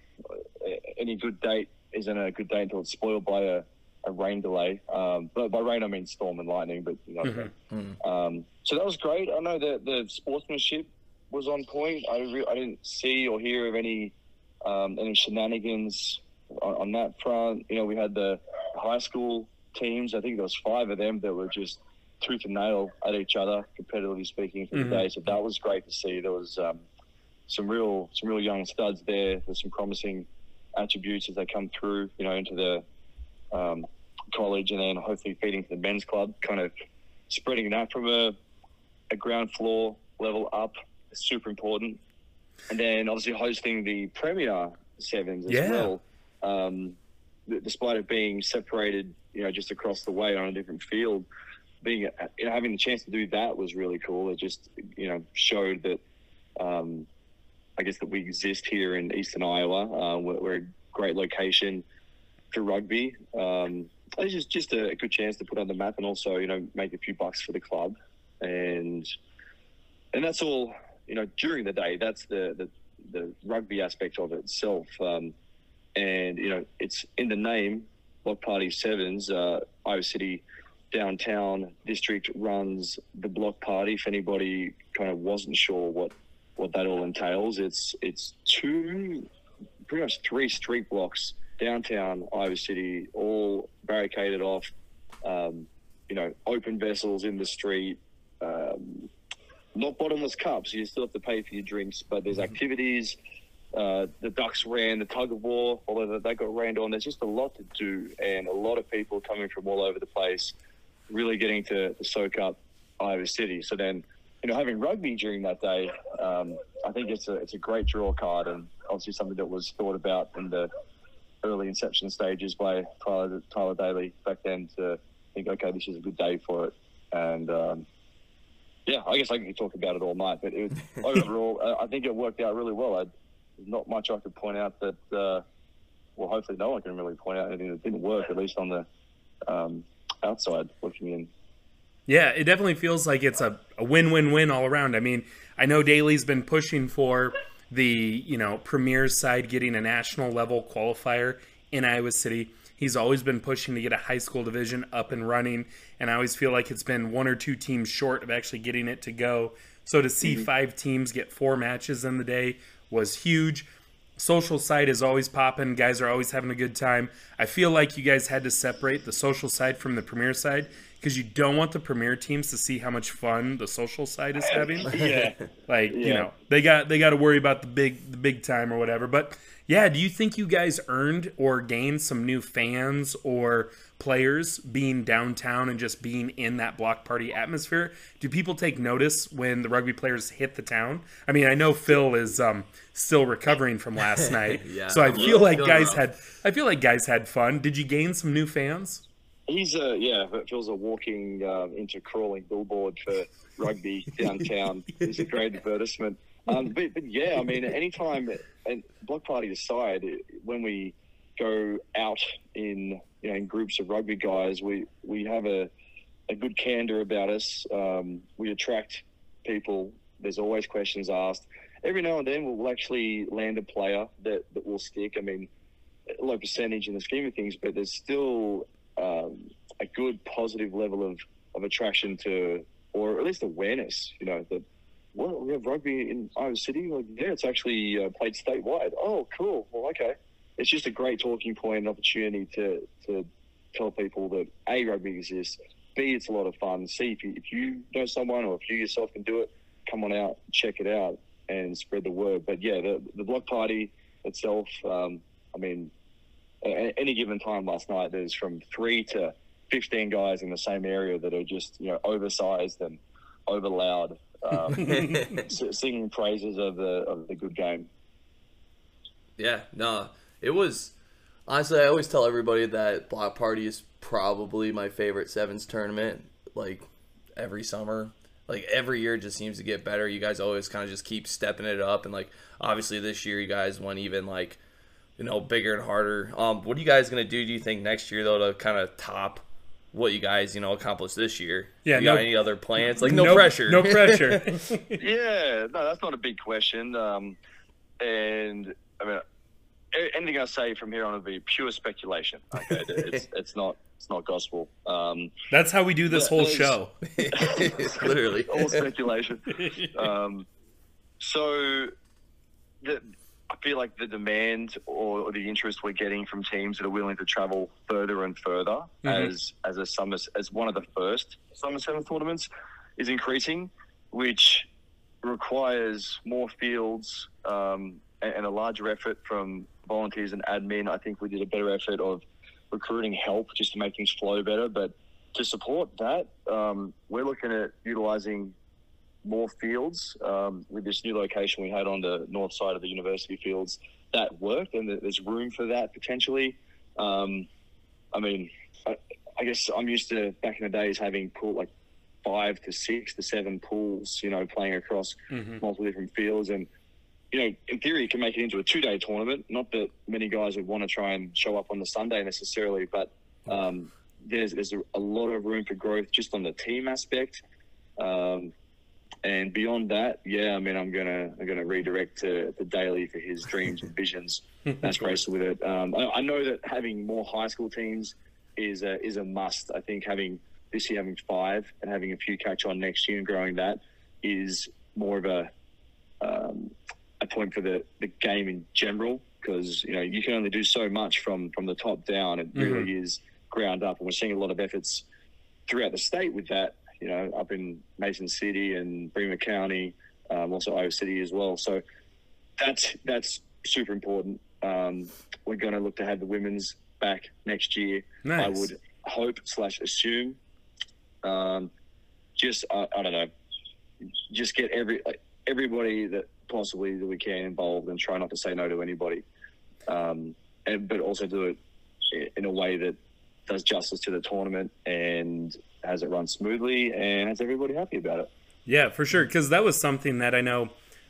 any good date isn't a good date until it's spoiled by a, a rain delay. Um, but by rain, I mean storm and lightning. But you know, I mean. um, so that was great. I know that the sportsmanship was on point. I re- I didn't see or hear of any um, any shenanigans on, on that front. You know, we had the high school teams. I think there was five of them that were just tooth and nail at each other, competitively speaking, for Mhm. the day. So that was great to see. There was um, some real some real young studs there. There's some promising attributes as they come through. You know, into the um, college and then hopefully feeding to the men's club. Kind of spreading that from a a ground floor level up is super important. And then obviously hosting the Premier Sevens as Yeah. well. Um, despite it being separated, you know, just across the way on a different field, being having the chance to do that was really cool. It just you know showed that um, I guess that we exist here in Eastern Iowa. Uh, we're, we're a great location for rugby. Um, it's just just a good chance to put on the map and also you know make a few bucks for the club, and and that's all you know during the day. That's the the, the rugby aspect of it itself. Um, and you know it's in the name. Block Party Sevens, uh, Iowa City downtown district runs the block party. If anybody kind of wasn't sure what what that all entails, it's it's two, pretty much three street blocks downtown Iowa City, all barricaded off. Um, you know, open vessels in the street. Um, not bottomless cups. You still have to pay for your drinks, but there's activities. Uh, the Ducks ran the tug of war, although they got rained on. There's just a lot to do, and a lot of people coming from all over the place, really getting to, to soak up Iowa City. So then, you know, having rugby during that day, um, I think it's a it's a great draw card, and obviously something that was thought about in the early inception stages by Tyler Tyler Daly back then to think, okay, this is a good day for it, and um, yeah, I guess I could talk about it all night, but it was, [laughs] overall, I think it worked out really well. I, there's not much I could point out that, uh, well, hopefully no one can really point out anything that didn't work, at least on the um, outside looking in. Yeah, it definitely feels like it's a, a win-win-win all around. I mean, I know Daly's been pushing for the you know Premier side getting a national level qualifier in Iowa City. He's always been pushing to get a high school division up and running, and I always feel like it's been one or two teams short of actually getting it to go. So to see Mhm. five teams get four matches in the day was huge. Social side is always popping. Guys are always having a good time. I feel like you guys had to separate the social side from the premier side because you don't want the premier teams to see how much fun the social side is having. [laughs] Yeah. like you know they got they got to worry about the big the big time or whatever. But yeah, do you think you guys earned or gained some new fans or players being downtown and just being in that block party atmosphere? Do people take notice when the rugby players hit the town? I mean, I know Phil is um, still recovering from last [laughs] night, Yeah, so I feel like guys rough. had I feel like guys had fun. Did you gain some new fans? He's a yeah, Phil's a walking um, into crawling billboard for rugby [laughs] downtown. He's a great advertisement. Um, but, but yeah, I mean, anytime and block party aside, when we go out in you know in groups of rugby guys, we we have a a good candor about us. Um, we attract people. There's always questions asked. Every now and then, we'll actually land a player that, that will stick. I mean, low percentage in the scheme of things, but there's still um, a good positive level of, of attraction to, or at least awareness, you know, that, well, we have rugby in Iowa City. Like, yeah, it's actually uh, played statewide. Oh, cool. Well, okay. It's just a great talking point and opportunity to, to tell people that A, rugby exists, B, it's a lot of fun. C, if you, if you know someone or if you yourself can do it, come on out, check it out, and spread the word. But yeah, the, the block party itself, um, I mean, at any given time last night, there's from three to 15 guys in the same area that are just, you know, oversized and over loud, um, [laughs] singing praises of the, of the good game. Yeah, no, it was honestly. I always tell everybody that block party is probably my favorite sevens tournament. Like every summer, like every year, just seems to get better. You guys always kind of just keep stepping it up, and like obviously this year, you guys went even like you know bigger and harder. Um, what are you guys gonna do? Do you think next year though to kind of top? What you guys, you know, accomplished this year? Yeah, you no- got any other plans? Like no, no- pressure. no pressure. [laughs] [laughs] yeah, no, that's not a big question. Um, and I mean, a- anything I say from here on will be pure speculation. Okay, [laughs] it's it's not it's not gospel. Um, That's how we do this whole show. [laughs] [laughs] Literally. all speculation. Um, so, the, I feel like the demand or, the interest we're getting from teams that are willing to travel further and further Mhm. as as a summer as one of the first summer sevens tournaments is increasing, which requires more fields um, and, and a larger effort from volunteers and admin. I think we did a better effort of recruiting help just to make things flow better. But to support that, um, we're looking at utilizing more fields um, with this new location we had on the north side of the university fields. That worked, and there's room for that potentially. Um, I mean, I, I guess I'm used to back in the days having pool like five to six to seven pools, you know, playing across Mhm. multiple different fields. And, you know, in theory, you can make it into a two day tournament. Not that many guys would want to try and show up on the Sunday necessarily, but um, there's, there's a, a lot of room for growth just on the team aspect. Um, and beyond that, yeah, I mean, I'm gonna I'm gonna redirect to, to Daly for his dreams and visions. [laughs] That's race with it. Um, I, I know that having more high school teams is a, is a must. I think having this year having five and having a few catch on next year and growing that is more of a um, a point for the, the game in general because you know you can only do so much from from the top down. It really is ground up, and we're seeing a lot of efforts throughout the state with that. You know, up in Mason City and Bremer County, um, also Iowa City as well. So that's that's super important. Um, we're going to look to have the women's back next year. I would hope slash assume. Um, just I, I don't know, just get every like, everybody that possibly that we can involved and try not to say no to anybody. Um, and but also do it in a way that does justice to the tournament and has it run smoothly and has everybody happy about it. Yeah, for sure. Because that was something that I know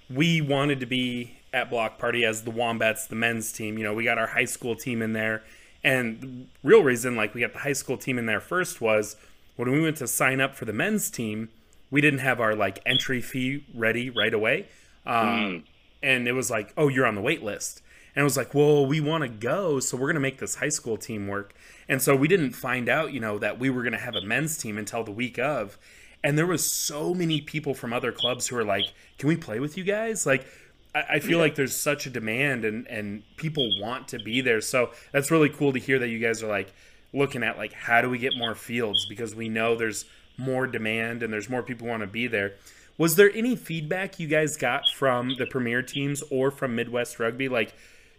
we wanted to be at Block Party as the Wombats, the men's team. You know, we got our high school team in there. And the real reason, like, we got the high school team in there first was when we went to sign up for the men's team, we didn't have our, like, entry fee ready right away. Um, And it was like, oh, you're on the wait list. And it was like, well, we want to go, so we're going to make this high school team work. And so we didn't find out, you know, that we were going to have a men's team until the week of. And there was so many people from other clubs who were like, can we play with you guys? Like, I, I feel like there's such a demand and, and people want to be there. So that's really cool to hear that you guys are like looking at like, how do we get more fields? Because we know there's more demand and there's more people want to be there. Was there any feedback you guys got from the premier teams or from Midwest Rugby? Like,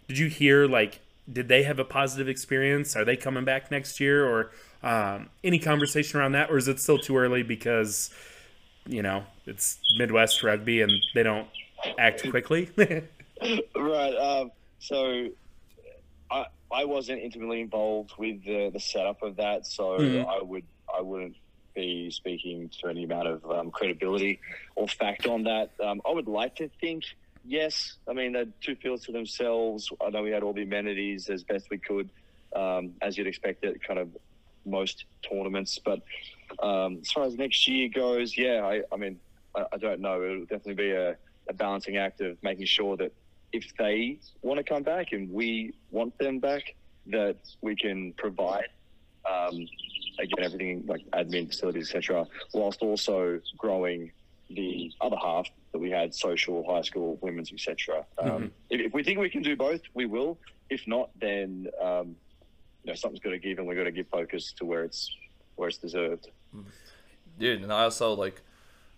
did you hear like did they have a positive experience? Are they coming back next year, or um, any conversation around that, or is it still too early because you know it's Midwest Rugby and they don't act quickly? [laughs] right. Um, so I I wasn't intimately involved with the, the setup of that, so Mhm. I would I wouldn't be speaking to any amount of um, credibility or fact on that. Um, I would like to think yes. I mean, they're two fields to themselves. I know we had all the amenities as best we could, um, as you'd expect at kind of most tournaments. But um, as far as next year goes, yeah, I, I mean, I, I don't know. It'll definitely be a, a balancing act of making sure that if they want to come back and we want them back, that we can provide um, again everything like admin facilities, etc., whilst also growing the other half that we had social, high school, women's, etc. Um, if, if we think we can do both, we will. If not, then um, you know something's got to give, and we've got to give focus to where it's where it's deserved. dude and i also like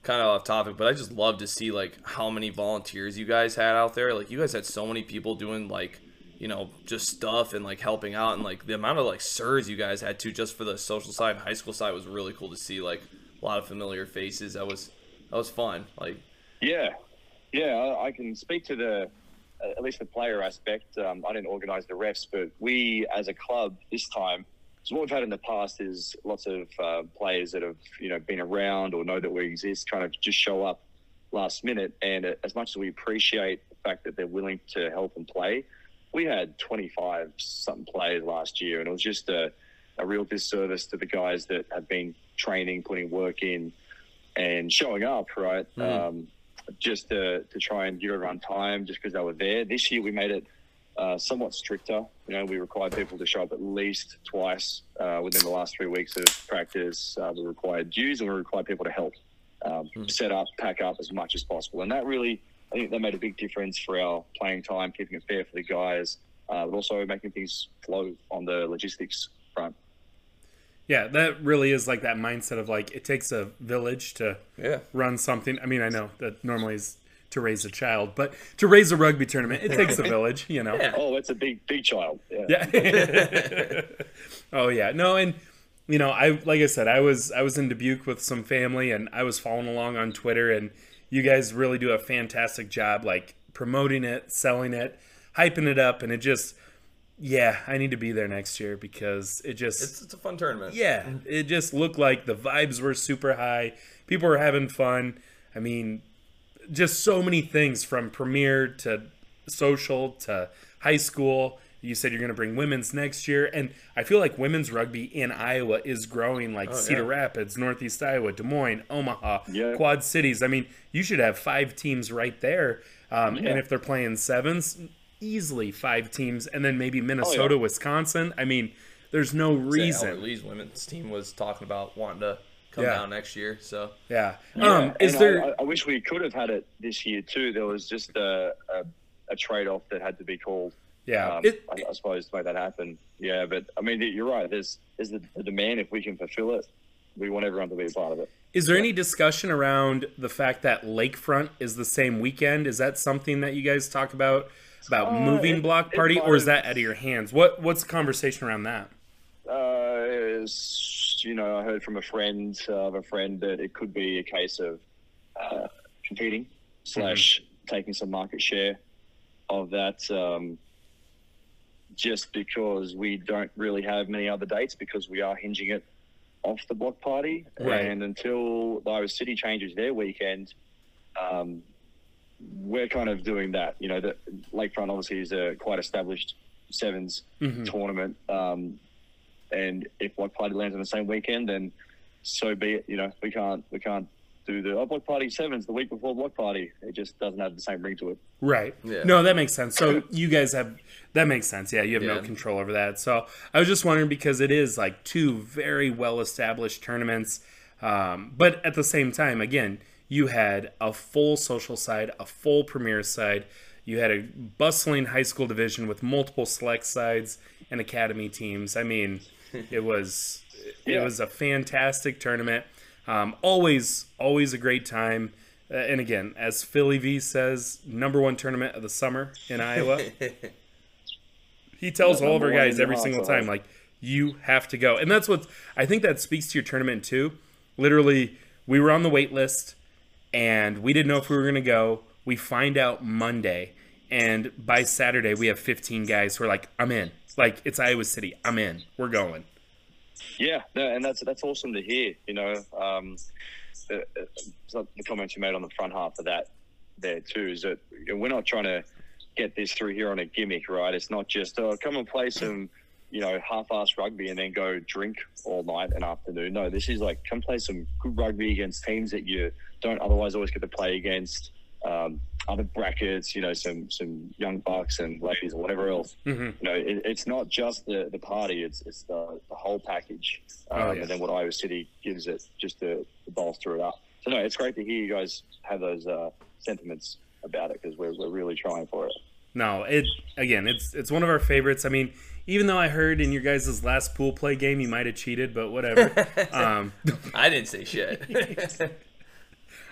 kind of off topic but i just love to see like how many volunteers you guys had out there like you guys had so many people doing like you know just stuff and like helping out and like the amount of like sirs you guys had to just for the social side high school side was really cool to see like a lot of familiar faces that was that was fun like Yeah, yeah, I, can speak to the at least the player aspect. Um, I didn't organise the refs, but we as a club this time. So what we've had in the past is lots of uh, players that have you know been around or know that we exist, kind of just show up last minute. And uh, as much as we appreciate the fact that they're willing to help and play, we had 25 something players last year, and it was just a, a real disservice to the guys that have been training, putting work in, and showing up, right? Mhm. Um, just to, to try and give everyone time just because they were there. This year we made it uh, somewhat stricter. You know, we required people to show up at least twice uh, within the last three weeks of practice. Uh, we required dues and we required people to help um, set up, pack up as much as possible. And that really, I think that made a big difference for our playing time, keeping it fair for the guys, uh, but also making things flow on the logistics front. yeah, that really is like that mindset of like it takes a village to Yeah. run something. I mean, I know that normally is to raise a child, but to raise a rugby tournament, it takes a [laughs] village. You know. Yeah. Oh, it's a big, big child. Yeah. Yeah. [laughs] oh yeah. No, and you know, I like I said, I was I was in Dubuque with some family and I was following along on Twitter and you guys really do a fantastic job like promoting it, selling it, hyping it up and it just yeah, I need to be there next year because it just it's, it's a fun tournament yeah, it just looked like the vibes were super high. People were having fun. I mean, just so many things from premiere to social to high school. You said you're going to bring women's next year, and I feel like women's rugby in Iowa is growing. Like Cedar Rapids, Northeast Iowa, Des Moines, Omaha, Yeah. Quad Cities. I mean, you should have five teams right there. Um, Yeah. And if they're playing sevens, easily five teams, and then maybe Minnesota, Wisconsin. I mean, there's no reason. Lee's women's team was talking about wanting to come Yeah. down next year so Yeah. Yeah, Um, is and there? I, I- wish we could have had it this year too. There was just a, a, a trade-off that had to be called. Yeah. um, it, I, I suppose to make that happen. Yeah, but I mean, you're right. There's there's the, the demand. If we can fulfill it, we want everyone to be a part of it. is there any discussion around the fact that Lakefront is the same weekend? Is that something that you guys talk about about Uh, moving it- block party, or is that out of your hands? What What's the conversation around that? Uh, you know, I heard from a friend uh, of a friend that it could be a case of uh, competing slash taking some market share of that. Um, just because we don't really have many other dates because we are hinging it off the block party. Right. And until Iowa City changes their weekend, um, we're kind of doing that. You know, the Lakefront obviously is a quite established 7s Mhm. tournament. Um, and if block party lands on the same weekend, then so be it. You know, we can't we can't do the oh, block party sevens the week before block party. It just doesn't have the same ring to it. Right. Yeah. No, that makes sense. So you guys have that makes sense. Yeah, you have no control over that. So I was just wondering because it is like two very well established tournaments, um, but at the same time, again, you had a full social side, a full premier side. You had a bustling high school division with multiple select sides and academy teams. I mean, it was it was a fantastic tournament. Um, always, always a great time. Uh, and again, as Philly V says, number one tournament of the summer in [laughs] Iowa. he tells all of our guys every single household. time, like, you have to go. And that's what I think that speaks to your tournament too. Literally, we were on the wait list and we didn't know if we were going to go. We find out Monday. And by Saturday, we have 15 guys who are like, I'm in. Like, it's Iowa City. I'm in. We're going. Yeah, no, and that's that's awesome to hear. You know, um, uh, uh, the comments you made on the front half of that there too is that we're not trying to get this through here on a gimmick, right? It's not just oh, come and play some, you know, half-ass rugby and then go drink all night and afternoon. No, this is like come play some good rugby against teams that you don't otherwise always get to play against. Um, other brackets, you know, some some young bucks and ladies or whatever else. Mhm. You know, it, it's not just the, the party; it's it's the, the whole package. Um, Oh, yeah. And then what Iowa City gives it just to, to bolster it up. So no, it's great to hear you guys have those uh, sentiments about it because we're we're really trying for it. No, it again, it's it's one of our favorites. I mean, even though I heard in your guys' last pool play game you might have cheated, but whatever. [laughs] um, I didn't say shit. [laughs] [laughs]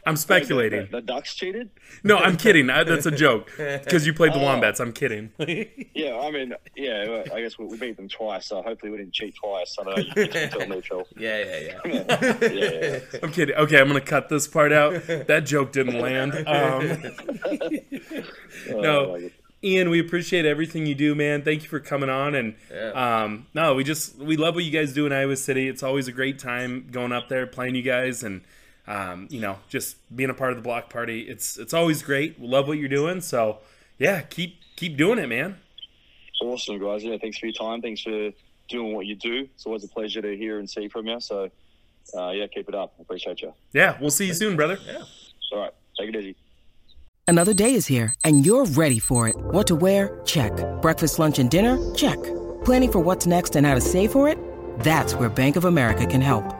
I'm speculating. The, the Ducks cheated. No, I'm kidding. I, that's a joke because you played the Oh. Wombats. I'm kidding. [laughs] Yeah, I mean, yeah, I guess we, we beat them twice, so hopefully we didn't cheat twice. I don't know. You can tell me, Phil. Yeah, yeah, yeah. yeah, [laughs] yeah. I'm kidding. Okay, I'm gonna cut this part out. That joke didn't land. [laughs] Um, Oh, no. Ian, we appreciate everything you do, man. Thank you for coming on. And um, no, we just we love what you guys do in Iowa City. It's always a great time going up there, playing you guys, and um, you know, just being a part of the block party. It's it's always great. We love what you're doing. So yeah, keep keep doing it, man. Awesome, guys. Yeah, thanks for your time. Thanks for doing what you do. It's always a pleasure to hear and see from you. So, uh, yeah, keep it up. I appreciate you. Yeah, we'll see you soon, brother. Yeah. All right. Take it easy. Another day is here, and you're ready for it. What to wear? Check. Breakfast, lunch, and dinner? Check. Planning for what's next and how to save for it? That's where Bank of America can help.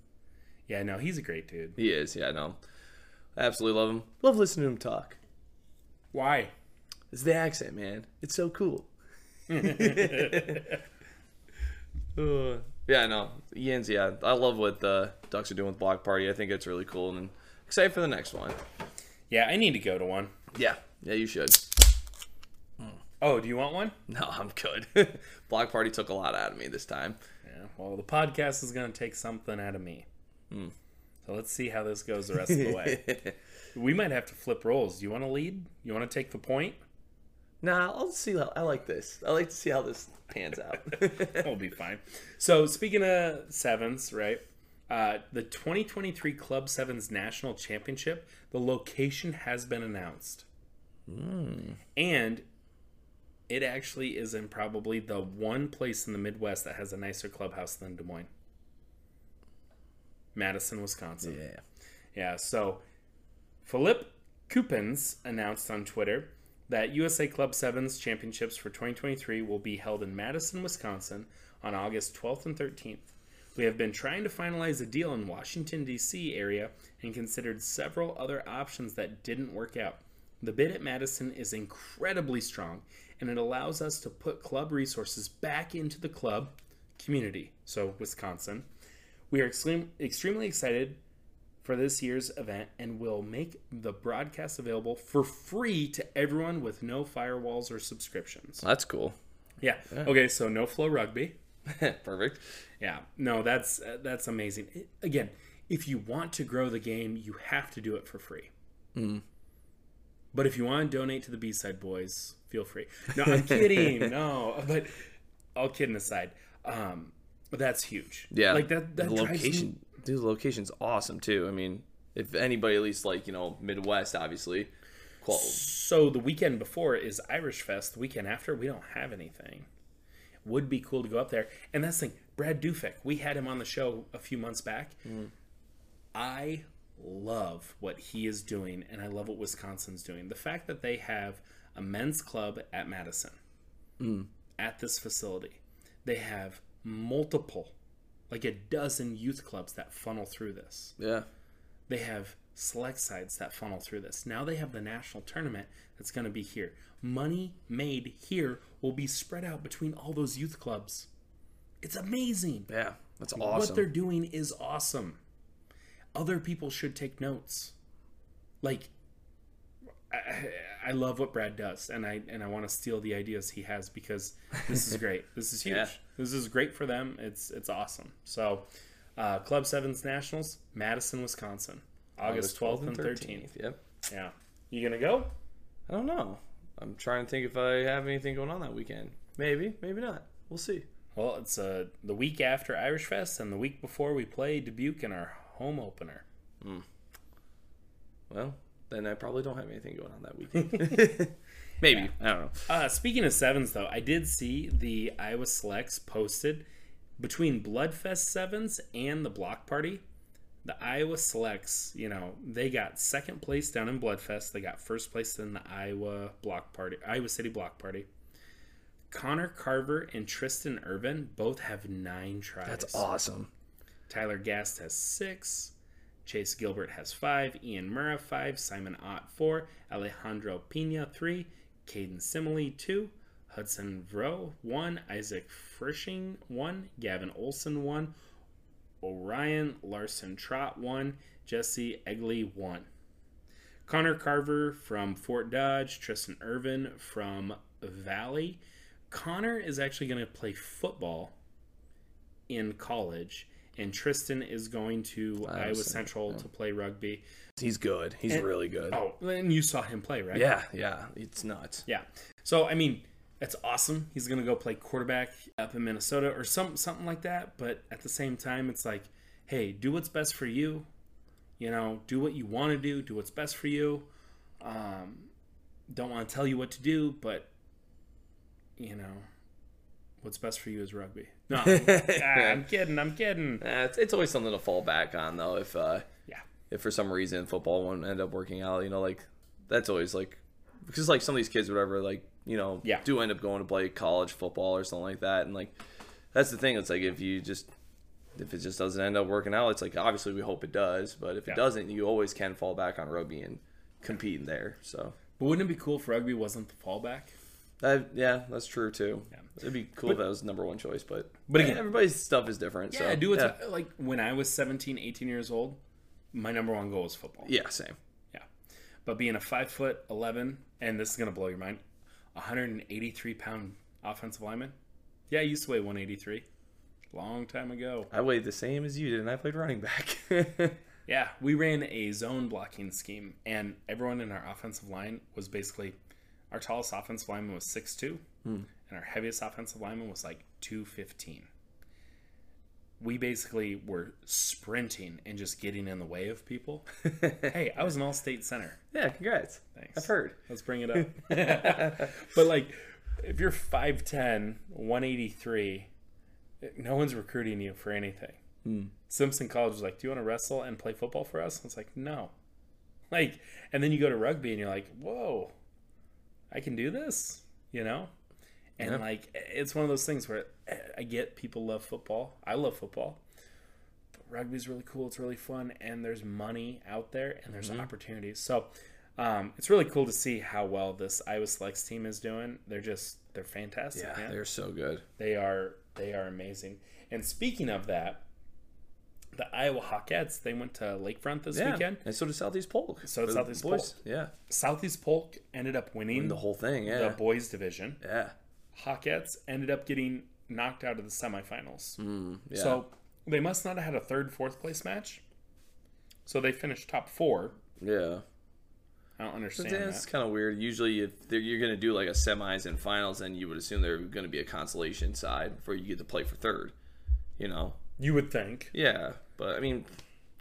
Yeah, no, he's a great dude. He is, yeah. I absolutely love him. Love listening to him talk. Why? It's the accent, man. It's so cool. [laughs] Uh, yeah, no. Ian's, yeah. I love what the Ducks are doing with Block Party. I think it's really cool and excited for the next one. Yeah, I need to go to one. Yeah, yeah, you should. Oh, do you want one? [laughs] No, I'm good. [laughs] Block Party took a lot out of me this time. Yeah, well, the podcast is going to take something out of me. Hmm. So let's see how this goes the rest of the way. [laughs] we might have to flip roles. Do you want to lead? You want to take the point? Nah, I'll see. How, I like this. I like to see how this pans out. [laughs] we'll be fine. So speaking of sevens, right? Uh, the 2023 Club Sevens National Championship, the location has been announced, and it actually is in probably the one place in the Midwest that has a nicer clubhouse than Des Moines, Madison, Wisconsin. Yeah. Yeah, so Philippe Coupens announced on Twitter that USA Club Sevens championships for 2023 will be held in Madison, Wisconsin on August 12th and 13th. We have been trying to finalize a deal in Washington, D.C. area and considered several other options that didn't work out. The bid at Madison is incredibly strong and it allows us to put club resources back into the club, community, so Wisconsin. We are extreme, extremely excited for this year's event and will make the broadcast available for free to everyone with no firewalls or subscriptions. That's cool. Yeah. Okay, so no FloRugby. [laughs] Perfect. Yeah. No, that's uh, that's amazing. It- again, if you want to grow the game, you have to do it for free. Mm. But if you want to donate to the B Side Bois, feel free. No, I'm [laughs] kidding. no, but all kidding aside, um, that's huge. Yeah, like that. That the drives me- location, dude. The location's awesome too. I mean, if anybody at least like you know Midwest, obviously, qual- So the weekend before is Irish Fest. The weekend after, we don't have anything. Would be cool to go up there. And that's the thing. Brad Dufek, we had him on the show a few months back. Mm. I love what he is doing, and I love what Wisconsin's doing. The fact that they have a men's club at Madison, mm. at this facility, they have multiple, like a dozen youth clubs that funnel through this. yeah, They have select sides that funnel through this. Now they have the national tournament that's going to be here. Money made here will be spread out between all those youth clubs. It's amazing. yeah, that's awesome. What they're doing is awesome. Other people should take notes. Like, I, I love what Brad does, and I and I want to steal the ideas he has because this is great. this is [laughs] huge. Yeah. This is great for them. It's it's awesome. So, uh, Club Sevens Nationals, Madison, Wisconsin, August twelfth and thirteenth. Yep. Yeah, you gonna go? I don't know. I'm trying to think if I have anything going on that weekend. Maybe, maybe not. We'll see. Well, it's uh, the week after Irish Fest and the week before we play Dubuque in our home opener. Well, then I probably don't have anything going on that weekend. [laughs] [laughs] maybe I don't know. Uh, speaking of sevens, though, I did see the Iowa Selects posted between Bloodfest sevens and the block party. The Iowa Selects, you know, they got second place down in Bloodfest. They got first place in the Iowa block party, Iowa City block party. Connor Carver and Tristan Irvin both have nine tries. That's awesome. Tyler Gast has six. Chase Gilbert has five. Ian Murrah five. Simon Ott four. Alejandro Pina three. Caden Simile two. Hudson Vro one. Isaac Frisching one. Gavin Olson one. Orion Larson Trot one. Jesse Egley one. Connor Carver from Fort Dodge. Tristan Irvin from Valley. Connor is actually going to play football in college, and Tristan is going to Iowa Iowa Center, Central to play rugby. He's good. He's And- really good. Oh, and you saw him play, right? yeah, yeah. It's nuts. Yeah. So I mean, that's awesome. He's gonna go play quarterback up in Minnesota or some something like that. But at the same time, it's like, hey, do what's best for you. You know, do what you want to do. Do what's best for you. Um, don't want to tell you what to do, but you know, what's best for you is rugby. [laughs] No, ah, I'm kidding. I'm kidding. It's, it's always something to fall back on though. If uh, Yeah. if for some reason football won't end up working out, you know, like that's always like because like some of these kids, whatever, like you know, Yeah. do end up going to play college football or something like that, and like that's the thing. It's like if you just if it just doesn't end up working out, it's like obviously we hope it does, but if Yeah. it doesn't, you always can fall back on rugby and compete in there. So But wouldn't it be cool if rugby wasn't the fallback? That yeah, that's true too. Yeah. It'd be cool But- if that was number one choice, but But again- everybody's stuff is different. Yeah, so, I do it. yeah. Like when I was 17, 18 years old, my number one goal was football. yeah, same. Yeah. But being a five foot eleven, and this is gonna blow your mind, 183 pound offensive lineman. Yeah, I used to weigh 183. Long time ago. I weighed the same as you did, and I played running back. [laughs] Yeah, we ran a zone blocking scheme, and everyone in our offensive line was basically our tallest offensive lineman was 6'2, hmm. and our heaviest offensive lineman was like 215. We basically were sprinting and just getting in the way of people. [laughs] hey, I was an all state center. yeah, congrats. Thanks. I've heard. Let's bring it up. [laughs] but like, if you're 5'10, 183, no one's recruiting you for anything. Hmm. Simpson College was like, "Do you want to wrestle and play football for us?" And it's like, "No." Like, and then you go to rugby and you're like, "Whoa, I can do this," you know. And Yeah. like, it's one of those things where I get people love football. I love football. But rugby's really cool. It's really fun, and there's money out there, and there's opportunities. So, um, it's really cool to see how well this Iowa Selects team is doing. They're just they're fantastic. Yeah, man. they're so good. They are They are amazing. And speaking of that, the Iowa Hawkettes they went to Lakefront this yeah. weekend. And so did Southeast Polk. So did Southeast boys. Polk. Yeah. Southeast Polk ended up winning Win the whole thing, yeah. the boys division. Yeah. Hawkettes ended up getting knocked out of the semifinals. Mm, yeah. So they must not have had a third, fourth place match. So they finished top four. Yeah. I don't understand that. kind of weird. Usually, if you're going to do like a semis and finals, then you would assume they're going to be a consolation side before you get to play for third. You know? You would think. Yeah, but I mean,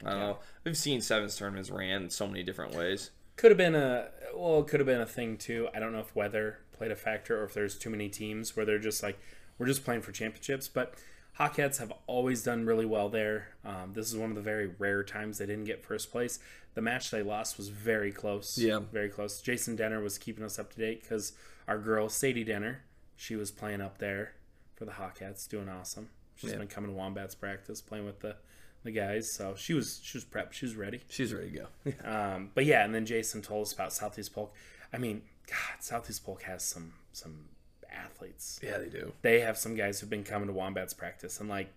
I don't know. We've seen sevens tournaments ran so many different ways. Could have been a well, it could have been a thing too. I don't know if weather played a factor or if there's too many teams where they're just like we're just playing for championships. But Hawkettes have always done really well there. Um, this is one of the very rare times they didn't get first place. The match they lost was very close. Yeah. very close. Jason Denner was keeping us up to date because our girl Sadie Denner, she was playing up there for the Hawkettes, doing awesome. She's Yeah. been coming to Wombats practice, playing with the the guys. So she was she was prepped. She was ready. She's ready to go. [laughs] [laughs] um, but yeah, and then Jason told us about Southeast Polk. I mean, God, Southeast Polk has some some athletes. Yeah, they do. They have some guys who've been coming to Wombats practice, and like,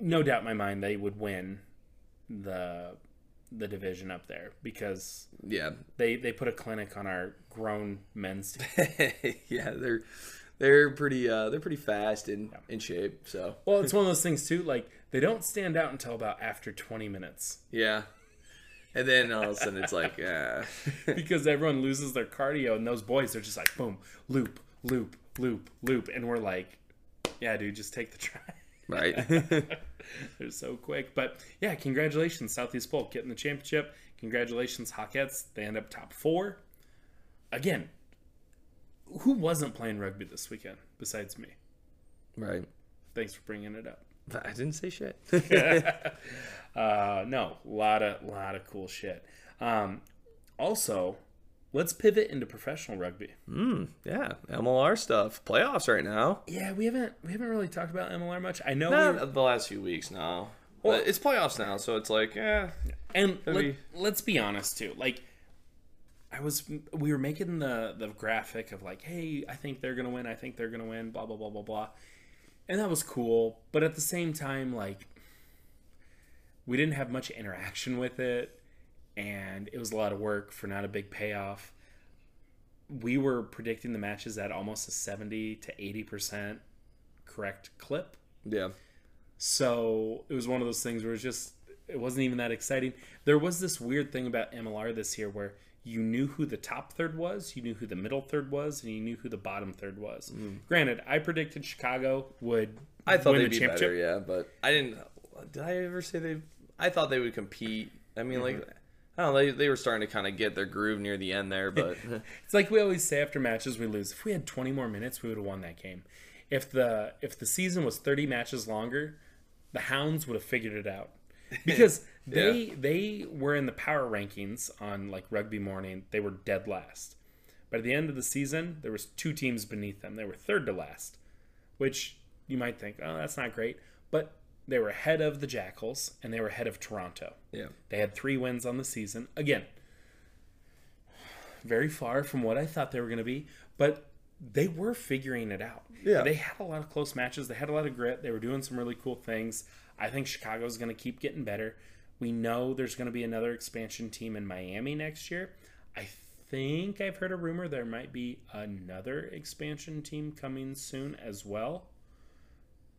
no doubt in my mind, they would win the the division up there because Yeah. they they put a clinic on our grown men's [laughs] team. yeah, they're they're pretty uh, they're pretty fast and in shape. So well, it's [laughs] one of those things too. Like they don't stand out until about after twenty minutes. yeah, and then all of a sudden it's like uh, [laughs] [laughs] because everyone loses their cardio and those boys are just like boom loop loop loop loop and we're like yeah dude just take the try right. they're so quick but yeah congratulations southeast polk getting the championship congratulations hawkettes they end up top four again who wasn't playing rugby this weekend besides me right. thanks for bringing it up I didn't say shit. [laughs] [laughs] uh, no, lot of lot of cool shit. Um, also, let's pivot into professional rugby. mm, yeah, MLR stuff. Playoffs right now. Yeah, we haven't we haven't really talked about MLR much. I know, Not we're- the last few weeks now. Well- but it's playoffs now, so it's like, yeah. and let, Maybe- let's be honest too. Like, I was we were making the the graphic of like, hey, I think they're gonna win. I think they're gonna win. Blah blah blah blah blah, and that was cool. But at the same time, like, we didn't have much interaction with it, and it was a lot of work for not a big payoff. We were predicting the matches at almost a seventy to eighty percent correct clip. Yeah. So it was one of those things where it was just it wasn't even that exciting. There was this weird thing about MLR this year where you knew who the top third was, you knew who the middle third was, and you knew who the bottom third was. Granted, I predicted Chicago would Mm. I thought win they'd the be championship. better, yeah, but I didn't. Did I ever say they? I thought they would compete. I mean, like, Mm-hmm. I don't know. They, they were starting to kind of get their groove near the end there, but [laughs] [laughs] It's like we always say after matches we lose. If we had 20 more minutes, we would have won that game. If the if the season was 30 matches longer, the Hounds would have figured it out. [laughs] Because they they were in the power rankings on like rugby morning. They were dead last. But at the end of the season, there was two teams beneath them. They were third to last, which you might think, "Oh, that's not great." But they were ahead of the Jackals and they were ahead of Toronto. yeah, They had three wins on the season. Again, very far from what I thought they were going to be, but they were figuring it out. Yeah. They had a lot of close matches. They had a lot of grit. They were doing some really cool things. I think Chicago's going to keep getting better. We know there's going to be another expansion team in Miami next year. I think I've heard a rumor there might be another expansion team coming soon as well.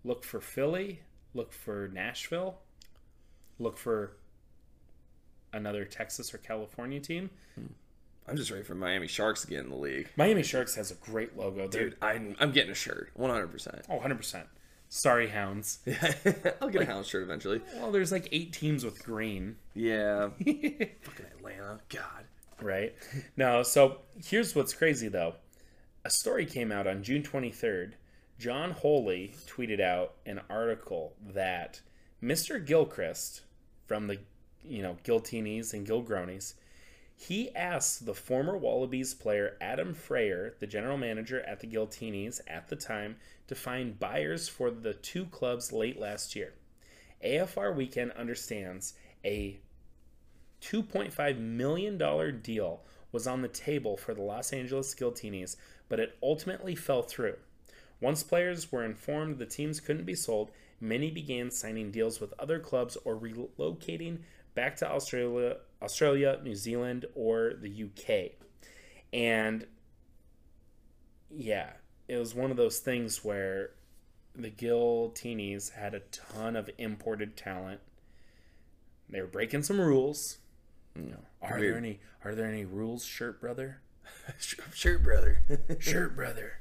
Look for Philly. Look for Nashville. Look for another Texas or California team. Hmm. I'm just ready for Miami Sharks to get in the league, Miami Sharks has a great logo. Dude. I'm I'm getting a shirt, 100. percent oh, 100%. Sorry, Hounds. [laughs] I'll get a hound shirt eventually. Well, there's like eight teams with green, Yeah, [laughs] fucking Atlanta, God. right? No, so here's what's crazy though. A story came out on June 23rd. John Holy tweeted out an article that Mr. Gilchrist from the, you know, Giltinis and Gilgronis, he asked the former Wallabies player Adam Freier, the general manager at the Giltinis at the time, to find buyers for the two clubs late last year. AFR Weekend understands a $2.5 million deal was on the table for the Los Angeles Giltinis, but it ultimately fell through. Once players were informed the teams couldn't be sold, many began signing deals with other clubs or relocating back to Australia, Australia, New Zealand, or the UK. And yeah, it was one of those things where the Giltinis had a ton of imported talent. They were breaking some rules. You know, are there any are there any rules, shirt brother? [laughs] shirt brother. [laughs] Shirt brother.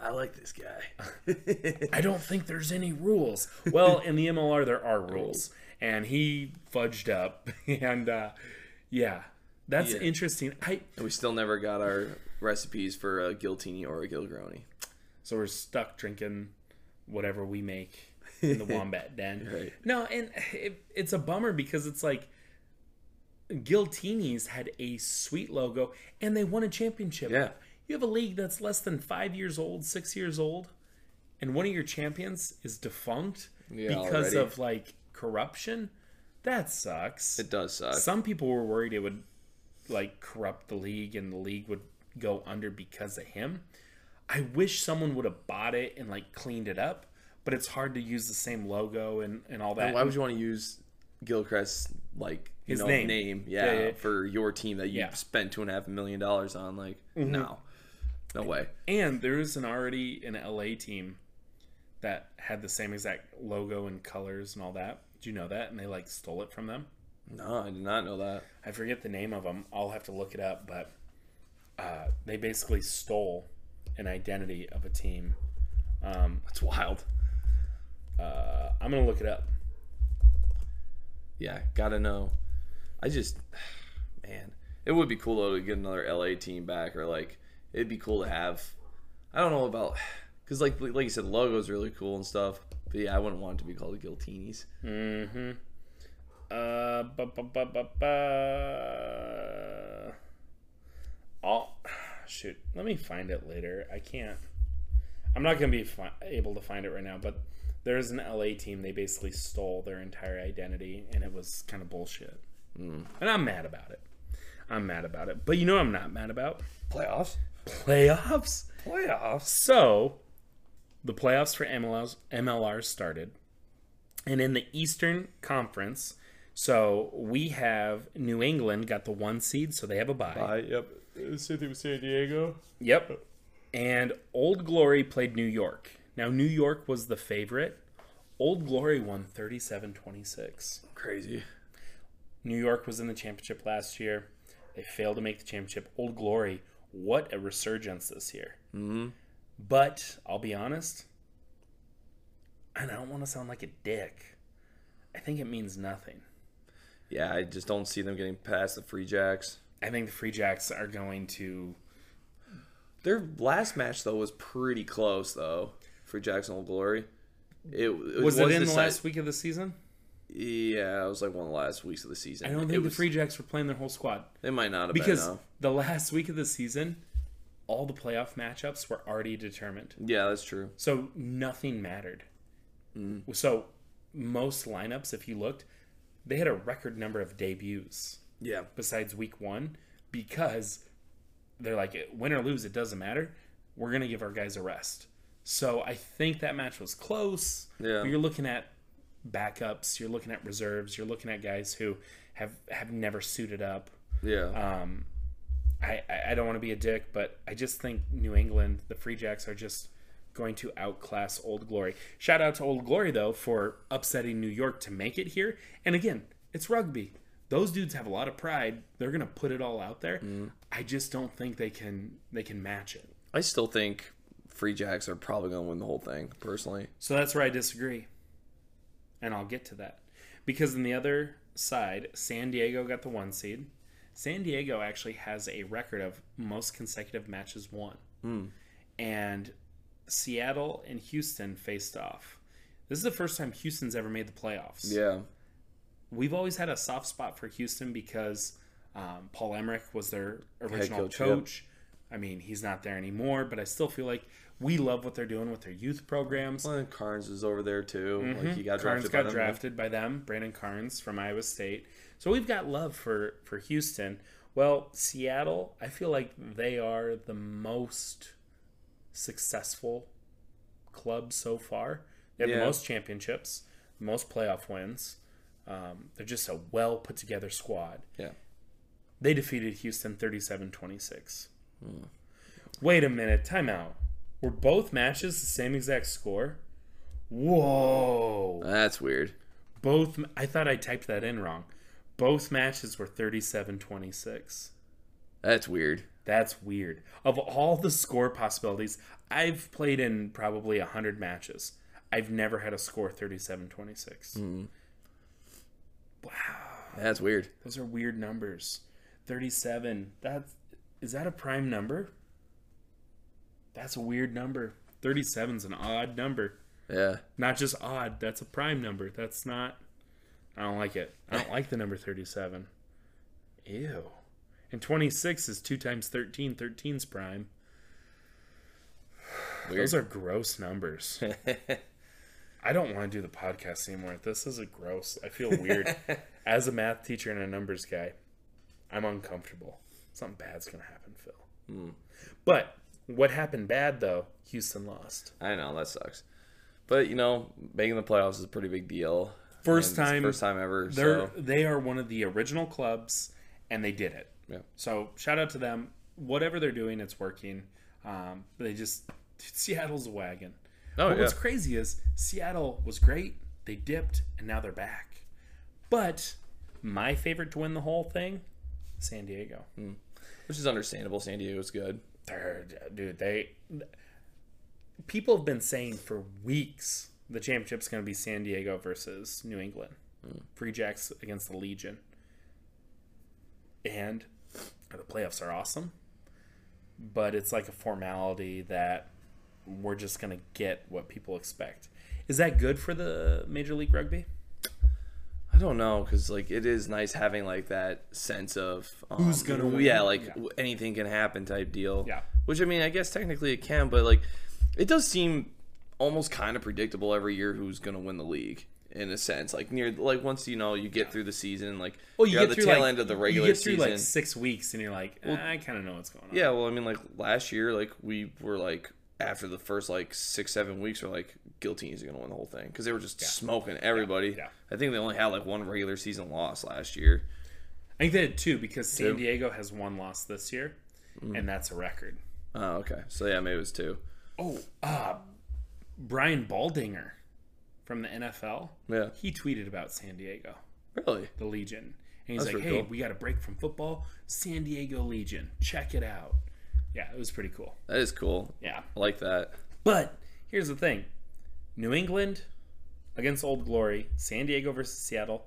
I like this guy. [laughs] I don't think there's any rules. Well, in the MLR there are rules, and he fudged up, [laughs] and uh, yeah, that's Yeah. interesting. I And we still never got our recipes for a Giltini or a Gilgroni. so we're stuck drinking whatever we make [laughs] in the Wombat Den. Right. No, and it, it's a bummer because it's like Giltinis had a sweet logo and they won a championship. Yeah. You have a league that's less than five years old, six years old, and one of your champions is defunct Yeah, because already. of like corruption. That sucks. It does suck. Some people were worried it would like corrupt the league and the league would go under because of him. I wish someone would have bought it and like cleaned it up, but it's hard to use the same logo and, and all that. And why would you want to use Gilchrist's like you His know, name. name? Yeah, Yeah, yeah, for your team that you Yeah. spent two and a half million dollars on. Like, Mhm. no, no way. And there is an already an LA team that had the same exact logo and colors and all that. Did you know that? And they like stole it from them. No, I did not know that. I forget the name of them. I'll have to look it up, but uh, they basically stole an identity of a team. Um, That's wild. uh, I'm gonna look it up. Yeah, gotta know. I just, [sighs] man, it would be cool though to get another LA team back, or like it'd be cool to have. I don't know about, [sighs] because like like you said, logo's really cool and stuff. But yeah, I wouldn't want it to be called the Giltinis. Mm-hmm. Uh, bu- bu- bu- bu- bu- I'll shoot. Let me find it later. I can't. I'm not gonna be fi- able to find it right now. But there's an LA team. They basically stole their entire identity, and it was kind of bullshit. Mm. And I'm mad about it. I'm mad about it. But you know, what I'm not mad about Playoffs. playoffs. Playoffs. So, the playoffs for MLRs, MLR started. And in the Eastern Conference, so we have New England got the one seed, so they have a bye. Bye. Yep. Same thing with San Diego. Yep. And Old Glory played New York. Now, New York was the favorite. Old Glory won 37 26. Crazy. New York was in the championship last year. They failed to make the championship. Old Glory, what a resurgence this year. Mm-hmm. But I'll be honest, and I don't want to sound like a dick. I think it means nothing. Yeah, I just don't see them getting past the Free Jacks. I think the Free Jacks are going to. Their last match though was pretty close though. Free Jacks and Old Glory. It, it Was, it in the last week of the season? Yeah, it was like one of the last weeks of the season. I don't It think the was- Free Jacks were playing their whole squad. They might not have because been. No. the last week of the season, all the playoff matchups were already determined. Yeah, that's true. So nothing mattered. So most lineups, if you looked, they had a record number of debuts. Yeah. Besides week one, because they're like, win or lose, it doesn't matter. We're gonna give our guys a rest. So I think that match was close. Yeah. But you're looking at backups. You're looking at reserves. You're looking at guys who have have never suited up. Yeah. Um, I, I- don't want to be a dick, but I just think New England, the Free Jacks, are just going to outclass Old Glory. Shout out to Old Glory, though, for upsetting New York to make it here. And again, it's rugby. Those dudes have a lot of pride. They're gonna put it all out there. Mm. I just don't think they can they can match it. I still think Free Jacks are probably going to win the whole thing, personally. So that's where I disagree. And I'll get to that. Because on the other side, San Diego got the one seed. San Diego actually has a record of most consecutive matches won. Hmm. And Seattle and Houston faced off. This is the first time Houston's ever made the playoffs. Yeah. We've always had a soft spot for Houston because um, Paul Emerick was their original coach, coach. yep. I mean, he's not there anymore, but I still feel like we love what they're doing with their youth programs. Well, and Carnes is over there too. Mhm. Like he got Carnes drafted. got by them. drafted by them. Brandon Carnes from Iowa State. So we've got love for for Houston. Well, Seattle, I feel like they are the most successful club so far. They have Yeah. the most championships, most playoff wins. Um, they're just a well put together squad. Yeah. They defeated Houston 37 26. Hmm. Wait a minute, timeout. Were both matches the same exact score? Whoa. That's weird. Both, I thought I typed that in wrong. Both matches were 37 26. That's weird. That's weird. Of all the score possibilities, I've played in probably 100 matches. I've never had a score 37 26. Hmm. Wow. That's weird. Those are weird numbers. 37. That's is that a prime number? That's a weird number. 37's an odd number. Yeah. Not just odd, that's a prime number. That's not I don't like it. I don't like the number 37. Ew. And 26 is 2 times 13. 13's prime. Weird. Those are gross numbers. [laughs] I don't want to do the podcast anymore. This is a gross. I feel weird. [laughs] As a math teacher and a numbers guy, I'm uncomfortable. Something bad's going to happen, Phil. Hmm. But what happened bad, though? Houston lost. I know that sucks, but you know, making the playoffs is a pretty big deal. First And it's the time. first time ever. They're, So They are one of the original clubs, and they did it. Yeah. So shout out to them. Whatever they're doing, it's working. Um, they just [laughs] Seattle's a wagon. Oh, but what's crazy is Seattle was great. They dipped, and now they're back. But my favorite to win the whole thing, San Diego. which is understandable. San Diego's good. They're, dude, they people have been saying for weeks the championship's going to be San Diego versus New England. Free Jacks against the Legion. And the playoffs are awesome, but it's like a formality that we're just going to get what people expect. Is that good for the Major League Rugby? I don't know because like it is nice having like that sense of um, Who's gonna win? Yeah, like Yeah. anything can happen type deal. Yeah. Which I mean, I guess technically it can, but like it does seem almost kind of predictable every year who's gonna win the league in a sense. Like near like once you know you get through the season, like Well, you you're get at the tail like, end of the you regular get through season. like six weeks, and you're like, "Eh, I kind of know what's going on. Yeah, well, I mean, like last year, like we were like after the first like six seven weeks, we're like Giltini's gonna win the whole thing because they were just smoking everybody. yeah. I think they only had like one regular season loss last year. I think they had two because San Two? Diego has one loss this year, and that's a record. Oh, okay. So yeah, maybe it was two. Oh, uh, Brian Baldinger from the NFL. Yeah. he tweeted about San Diego, Really? the Legion, and he's That's like, "Hey, cool. we got a break from football. San Diego Legion, check it out." Yeah, it was pretty cool. That is cool. Yeah, I like that. but here's the thing: New England against Old Glory, San Diego versus Seattle.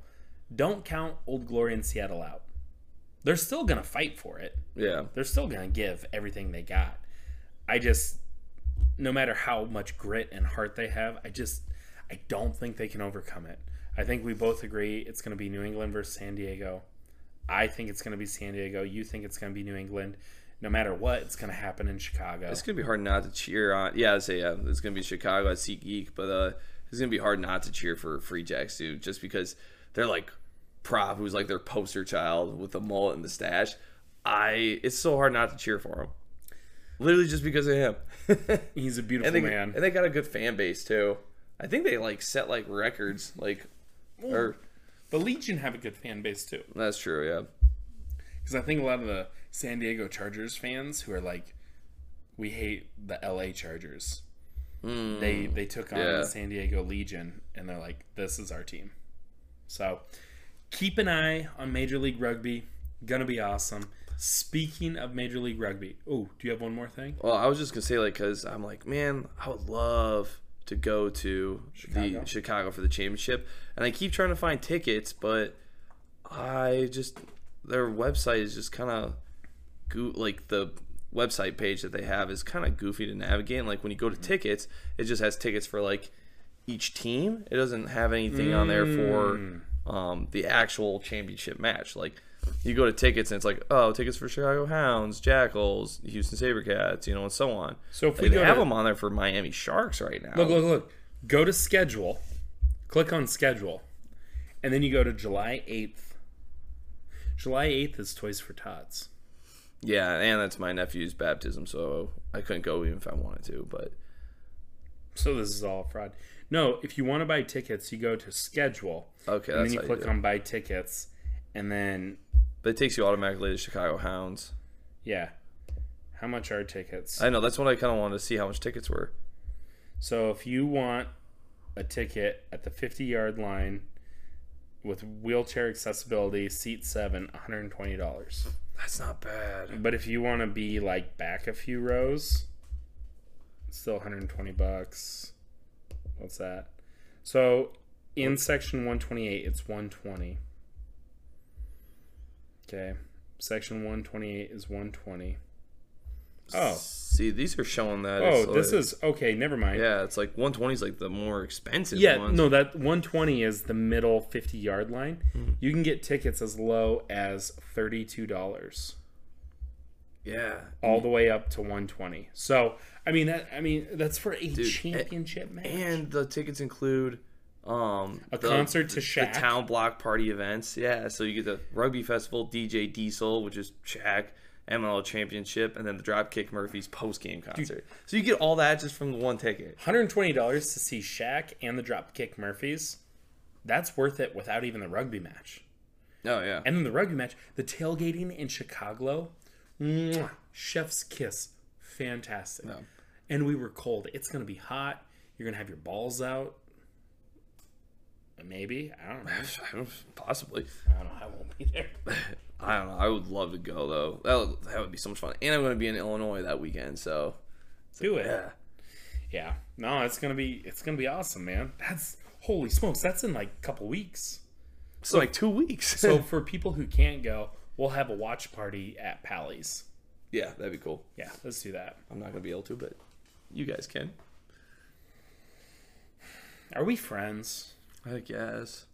Don't count Old Glory and Seattle out. They're still gonna fight for it. Yeah. they're still going to give everything they got. I just, no matter how much grit and heart they have, I just, I don't think they can overcome it. I think we both agree it's going to be New England versus San Diego. I think it's going to be San Diego. You think it's going to be New England. No matter what, it's going to happen in Chicago. It's gonna be hard not to cheer on. Yeah, I'd say yeah. It's gonna be Chicago at SeatGeek, but uh, it's gonna be hard not to cheer for Free Jacks too, just because they're like Prop, who's like their poster child with the mullet and the stash. I it's so hard not to cheer for him. Literally just because of him. [laughs] He's a beautiful and they, man. and they got a good fan base too. I think they like set like records, like or the Legion have a good fan base too. that's true, yeah. Because I think a lot of the San Diego Chargers fans who are like, we hate the LA Chargers. Hmm. they they took on yeah. the San Diego Legion and they're like, this is our team. So keep an eye on Major League Rugby. Gonna be awesome. Speaking of Major League Rugby, oh, do you have one more thing? Well, I was just gonna say like because I'm like, man, I would love to go to Chicago? the Chicago for the championship, and I keep trying to find tickets, but I just their website is just kind of go- like the website page that they have is kind of goofy to navigate. And like when you go to tickets, it just has tickets for like each team. It doesn't have anything on there for um, the actual championship match. Like you go to tickets and it's like, oh, tickets for Chicago Hounds, Jackals, Houston SaberCats, you know, and so on. So if Like, we they have to- them on there for Miami Sharks right now. Look, look, look. Go to schedule, click on schedule, and then you go to July 8th. July 8th is Toys for Tots. Yeah, and that's my nephew's baptism, so I couldn't go even if I wanted to. But So this is all fraud. No, if you want to buy tickets, you go to schedule. Okay, and that's then you you click do on buy tickets, and then But it takes you automatically to Chicago Hounds. yeah, how much are tickets? I know that's what I kind of wanted to see how much tickets were. So if you want a ticket at the 50 yard line with wheelchair accessibility, seat seven, $120. That's not bad. But if you want to be like back a few rows, still 120 bucks. What's that? So in section 128, it's 120. Okay. Section 128 is 120. Oh. See, these are showing that. Oh, it's this like- is okay. Never mind. Yeah, it's like 120 is like the more expensive Yeah, ones. no, that 120 is the middle 50 yard line. Mhm. You can get tickets as low as $32 Yeah. all the way up to 120. So, I mean that I mean that's for a Dude, championship match. And the tickets include um A the- concert to Shaq. the town block party events. Yeah, so you get the rugby festival, DJ Diesel, which is Shaq, MLL Championship, and then the Dropkick Murphys post game concert. So you get all that just from the one ticket. $120 to see Shaq and the Dropkick Murphys. That's worth it without even the rugby match. Oh yeah. And then the rugby match, the tailgating in Chicago, mwah, chef's kiss, fantastic. And we were cold. It's gonna be hot. You're gonna have your balls out. Maybe I don't know. [laughs] Possibly. I don't know. I won't be there. [laughs] I don't know. I would love to go though. That would, that would be so much fun. And I'm going to be in Illinois that weekend, so Do it. yeah. Yeah. No, it's gonna be it's gonna be awesome, man. That's holy smokes. That's in like a couple weeks. So like two weeks. so [laughs] for people who can't go, we'll have a watch party at Pally's. yeah, that'd be cool. Yeah, let's do that. I'm not going to be able to, but you guys can. Are we friends? I guess.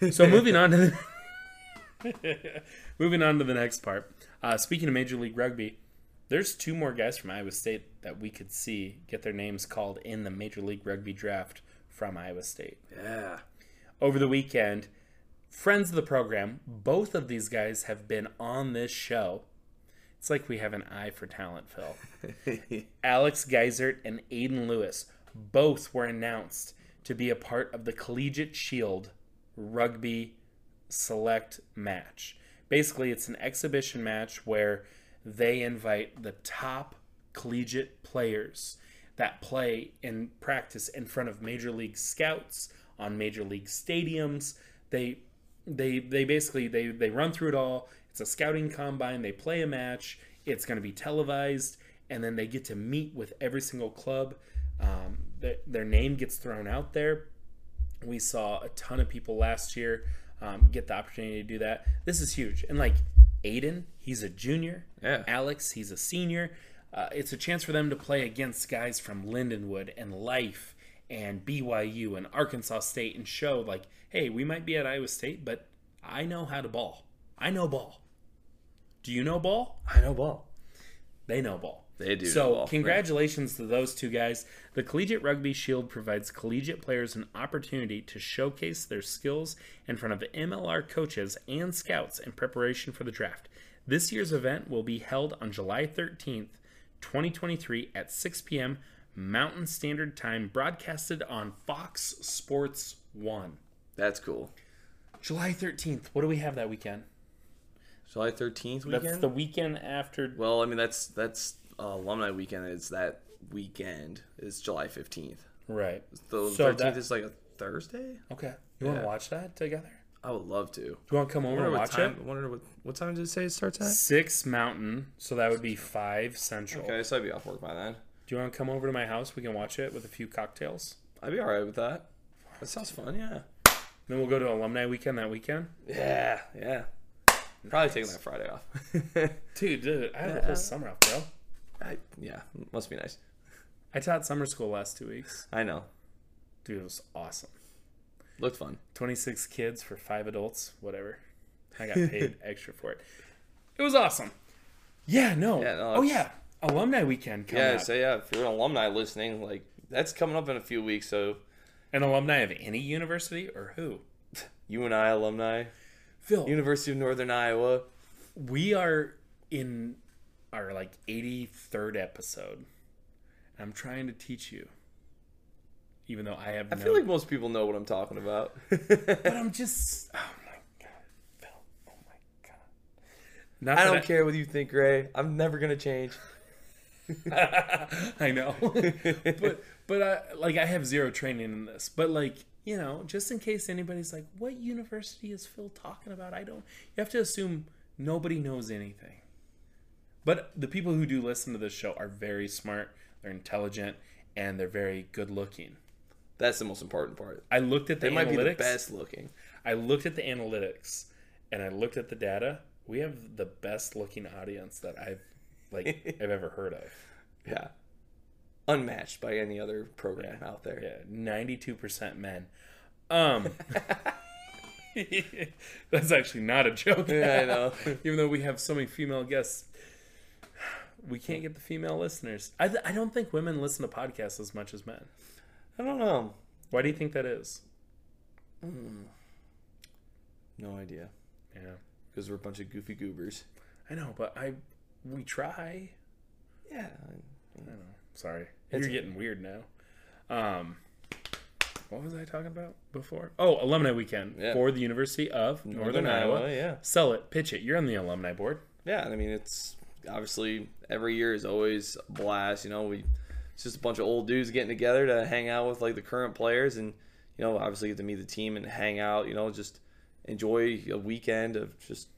[laughs] So moving on to the [laughs] moving on to the next part. Uh, speaking of Major League Rugby, there's two more guys from Iowa State that we could see get their names called in the Major League Rugby draft from Iowa State. Yeah. Over the weekend, friends of the program, both of these guys have been on this show. It's like we have an eye for talent, Phil. [laughs] Alex Geisert and Aiden Lewis both were announced to be a part of the Collegiate Shield rugby select match. Basically, it's an exhibition match where they invite the top collegiate players that play and practice in front of major league scouts on major league stadiums. They they they basically they they run through it all. It's a scouting combine. They play a match. It's going to be televised, and then they get to meet with every single club. Um, their, their name gets thrown out there. We saw a ton of people last year um, get the opportunity to do that. This is huge, and like Aiden, he's a junior. Yeah. Alex, he's a senior. Uh, it's a chance for them to play against guys from Lindenwood and Life and BYU and Arkansas State and show like, hey, we might be at Iowa State, but I know how to ball. I know ball. Do you know ball? I know ball. They know ball. They do So, ball, congratulations to those two guys. The Collegiate Rugby Shield provides collegiate players an opportunity to showcase their skills in front of MLR coaches and scouts in preparation for the draft. This year's event will be held on July 13th, 2023 at 6 p.m. Mountain Standard Time, broadcasted on Fox Sports 1. That's cool. July 13th. What do we have that weekend? July 13th weekend? That's the weekend after. Well, I mean that's that's uh, alumni weekend. is that weekend. It's July 15th. Right. The So 13th that- is like a Thursday. Okay. You want to watch that together? I would love to. Do you want to come over and watch time, it? I wonder what what time did it say it starts at? Six Mountain, so that would be five Central. Okay, so I'd be off work by then. Do you want to come over to my house? We can watch it with a few cocktails. I'd be all right with that. That sounds fun. Yeah. Then we'll go to alumni weekend that weekend. Yeah. Yeah. Probably taking that Friday off. [laughs] Dude, dude I have Yeah. whole summer off, bro. I, yeah, must be nice. I taught summer school last two weeks. I know. Dude, it was awesome. Looked fun. 26 kids for five adults, whatever. I got [laughs] paid extra for it. It was awesome. Yeah, no. Yeah, no, oh, yeah. Alumni weekend coming Yeah, up. so yeah, if you're an alumni listening, like that's coming up in a few weeks. So An alumni of any university or who? [laughs] UNI alumni, Phil. University of Northern Iowa. we are in our like 83rd episode. I'm trying to teach you even though I have. I no, feel like most people know what I'm talking about. [laughs] but I'm just. Oh my god, Phil! Oh my god. Not I don't care what you think, Ray. I'm never gonna change. [laughs] I know, but but I, like I have zero training in this. But like you know, just in case anybody's like, "What university is Phil talking about?" I don't. You have to assume nobody knows anything. But the people who do listen to this show are very smart. They're intelligent and they're very good looking. That's the most important part. I looked at the They analytics. might be the best looking. I looked at the analytics and I looked at the data. We have the best looking audience that I've like [laughs] I've ever heard of. Yeah. Unmatched by any other program out there. Yeah, ninety two percent men. Um, [laughs] [laughs] that's actually not a joke. Yeah, I know. Even though we have so many female guests, we can't get the female listeners. I th- I don't think women listen to podcasts as much as men. I don't know. Why do you think that is? No idea. Yeah, Because we're a bunch of goofy goobers. I know, but I we try. Yeah. I don't know. Sorry, It's- you're getting weird now. Um, what was I talking about before? Oh, alumni weekend Yeah. for the University of Northern, Northern Iowa. Iowa, yeah. Sell it, pitch it. You're on the alumni board. Yeah, I mean it's obviously every year is always a blast. You know, we it's just a bunch of old dudes getting together to hang out with like the current players, and you know, obviously get to meet the team and hang out. You know, just enjoy a weekend of just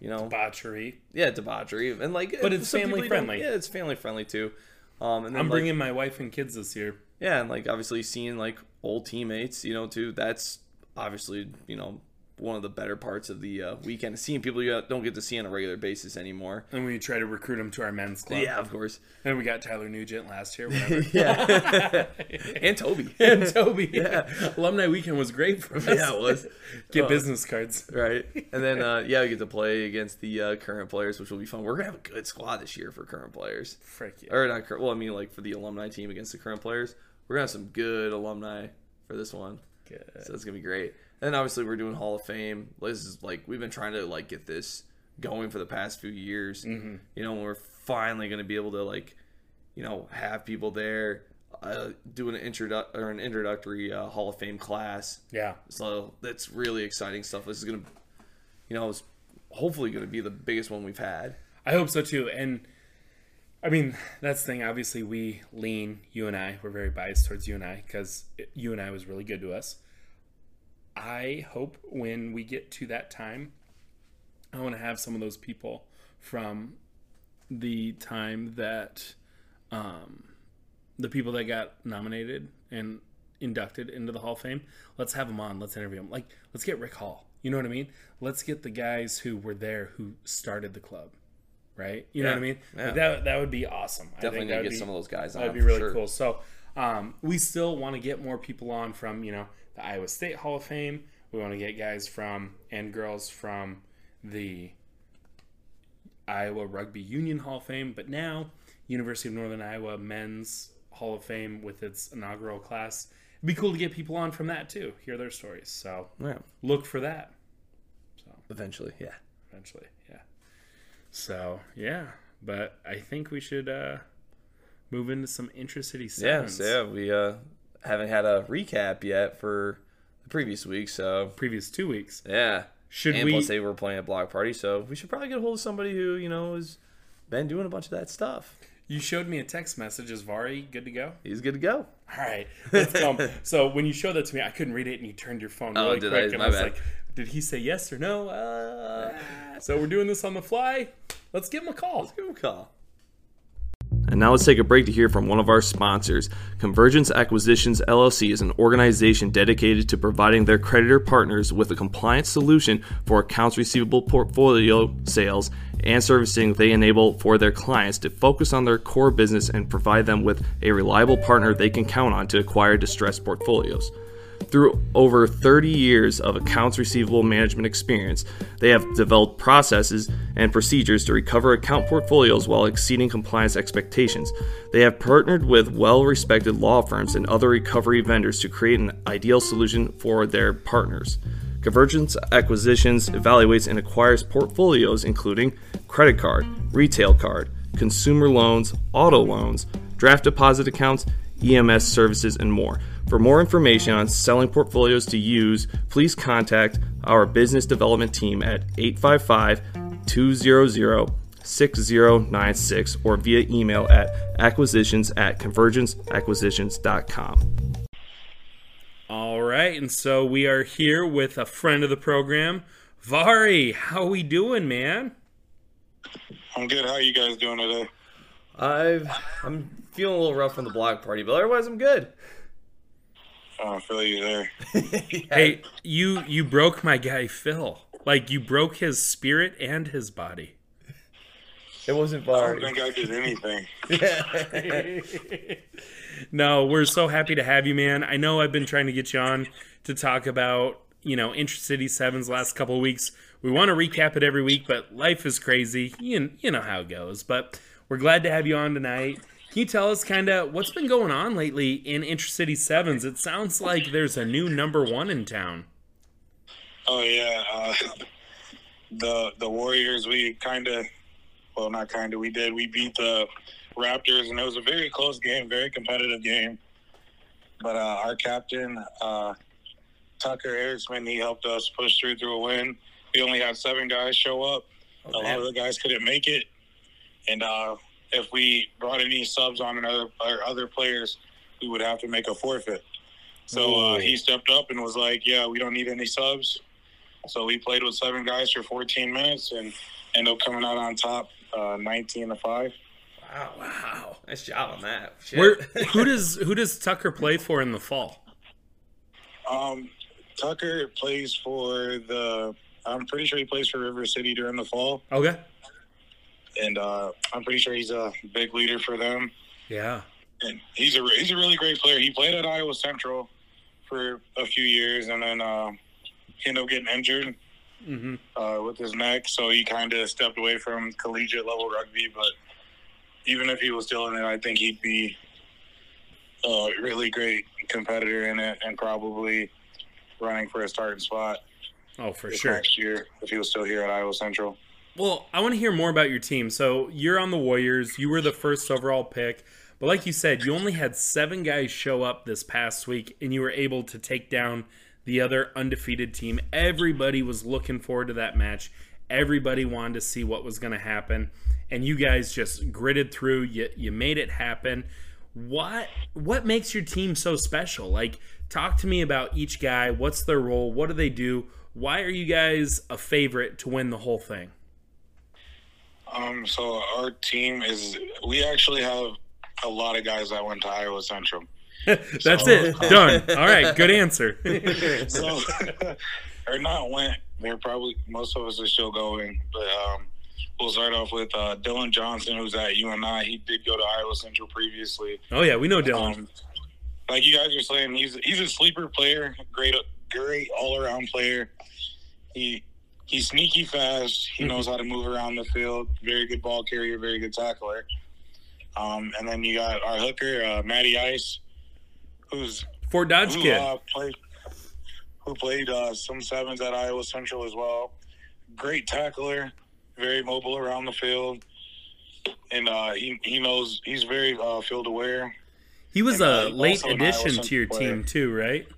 you know Debauchery. yeah debauchery and like But it's family friendly. Yeah, it's family friendly too. Um, and then I'm like, bringing my wife and kids this year. yeah, and like obviously seeing like old teammates, you know, too. That's obviously you know one of the better parts of the uh, weekend. Seeing people you don't get to see on a regular basis anymore. And we try to recruit them to our men's club. Yeah, of course. And we got Tyler Nugent last year. [laughs] Yeah, [laughs] and Toby. [laughs] and Toby. Yeah. Alumni weekend was great for us. Yeah, it was. Get Uh, business cards. right? And then uh, yeah, we get to play against the uh, current players, which will be fun. We're gonna have a good squad this year for current players. Frick yeah. Or not current. Well, I mean like for the alumni team against the current players, we're gonna have some good alumni for this one. Good. So it's gonna be great. And obviously we're doing Hall of Fame. This is like we've been trying to like get this going for the past few years. Mhm. You know, we're finally gonna be able to like, you know, have people there. Uh, do an introdu- or an introductory uh, Hall of Fame class. Yeah. So that's really exciting stuff. This is gonna, you know, it's hopefully gonna be the biggest one we've had. I hope so too. And I mean, that's the thing. Obviously, we lean, you and I, we're very biased towards UNI because UNI was really good to us. I hope when we get to that time, I want to have some of those people from the time that um, the people that got nominated and inducted into the Hall of Fame. Let's have them on. Let's interview them. Like, let's get Rick Hall. You know what I mean? Let's get the guys who were there who started the club, right? You know what I mean? yeah. Like that that would be awesome. I Definitely to get be- some of those guys That'd be really sure. cool. So um, we still want to get more people on from you know the Iowa State Hall of Fame. We want to get guys from and girls from the Iowa Rugby Union Hall of Fame, but now University of Northern Iowa Men's Hall of Fame with its inaugural class. It'd be cool to get people on from that too, hear their stories. So Yeah. look for that So Eventually, yeah. eventually. Yeah. So yeah, but I think we should uh, move into some intracity Yeah, sevens. so yeah, we uh, haven't had a recap yet for the previous week, so Previous two weeks. yeah. Should we? and we- plus they were playing a block party, so we should probably get a hold of somebody who you know has been doing a bunch of that stuff. You showed me a text message. Is Vari good to go? He's good to go. All right, let's go. [laughs] so when you showed that to me, I couldn't read it, and you turned your phone Oh, really did quick, I? and My I was bad. like, "Did he say yes or no?" Uh, so we're doing this on the fly. Let's give him a call. Let's give him a call. And now let's take a break to hear from one of our sponsors. Convergence Acquisitions LLC is an organization dedicated to providing their creditor partners with a compliance solution for accounts receivable portfolio sales and servicing they enable for their clients to focus on their core business and provide them with a reliable partner they can count on to acquire distressed portfolios. Through over 30 years of accounts receivable management experience, they have developed processes and procedures to recover account portfolios while exceeding compliance expectations. They have partnered with well respected law firms and other recovery vendors to create an ideal solution for their partners. Convergence Acquisitions evaluates and acquires portfolios including credit card, retail card, consumer loans, auto loans, draft deposit accounts, EMS services, and more. For more information on selling portfolios to use, please contact our business development team at 855 200 6096 or via email at acquisitions at convergenceacquisitions.com. All right, and so we are here with a friend of the program, Vari. How are we doing, man? I'm good. How are you guys doing today? I've I'm feeling a little rough on the block party, but otherwise I'm good. Oh, I feel you there. [laughs] Hey, you you broke my guy Phil. Like you broke his spirit and his body. It wasn't I far. don't think I did anything. [laughs] no, we're so happy to have you, man. I know I've been trying to get you on to talk about, you know, Intracity Sevens last couple of weeks. We want to recap it every week, but life is crazy. You, you know how it goes. But we're glad to have you on tonight. Can you tell us kind of what's been going on lately in Intracity Sevens? It sounds like there's a new number one in town. Oh yeah, uh, [laughs] the the Warriors. We kind of, well, not kind of. We did. We beat the Raptors, and it was a very close game, very competitive game. But uh, our captain, uh, Tucker Eriksman, he helped us push through through a win. We only had seven guys show up. a lot of the guys couldn't make it, and uh, if we brought any subs on another or other players, we would have to make a forfeit. So uh, he stepped up and was like, "Yeah, we don't need any subs." So we played with seven guys for 14 minutes and ended up coming out on top, uh, 19 to five. Wow, wow, nice job on that. Where [laughs] who does who does Tucker play for in the fall? Um, Tucker plays for the. I'm pretty sure he plays for River City during the fall, Okay. And uh, I'm pretty sure he's a big leader for them. Yeah. And he's a he's a really great player. He played at Iowa Central for a few years, and then uh, he ended up getting injured Mm-hmm. uh, with his neck, so he kind of stepped away from collegiate level rugby. But even if he was still in it, I think he'd be a really great competitor in it, and probably running for a starting spot. Oh, for sure. Next year, if he was still here at Iowa Central. Well, I want to hear more about your team. So you're on the Warriors. You were the first overall pick. But like you said, you only had seven guys show up this past week, and you were able to take down the other undefeated team. Everybody was looking forward to that match. Everybody wanted to see what was going to happen, and you guys just gritted through. You you made it happen. What what makes your team so special? Like, talk to me about each guy. What's their role? What do they do? Why are you guys a favorite to win the whole thing? Um, so our team is we actually have a lot of guys that went to Iowa Central. [laughs] That's So- it. Done. [laughs] All right. Good answer. [laughs] so, or not went. They're probably most of us are still going, but um, we'll start off with uh, Dylan Johnson, who's at UNI. He did go to Iowa Central previously. oh yeah, we know Dylan. Um, like you guys are saying, he's he's a sleeper player, great great all around player. He he's sneaky fast. He knows how to move around the field. Very good ball carrier. Very good tackler. Um, and then you got our hooker, uh, Matty Ice, who's Fort Dodge who, kid. uh, played who played uh, some sevens at Iowa Central as well. Great tackler, very mobile around the field, and uh, he he knows he's very uh, field aware. He was and, a uh, late also an Iowa addition to your player. team too, right?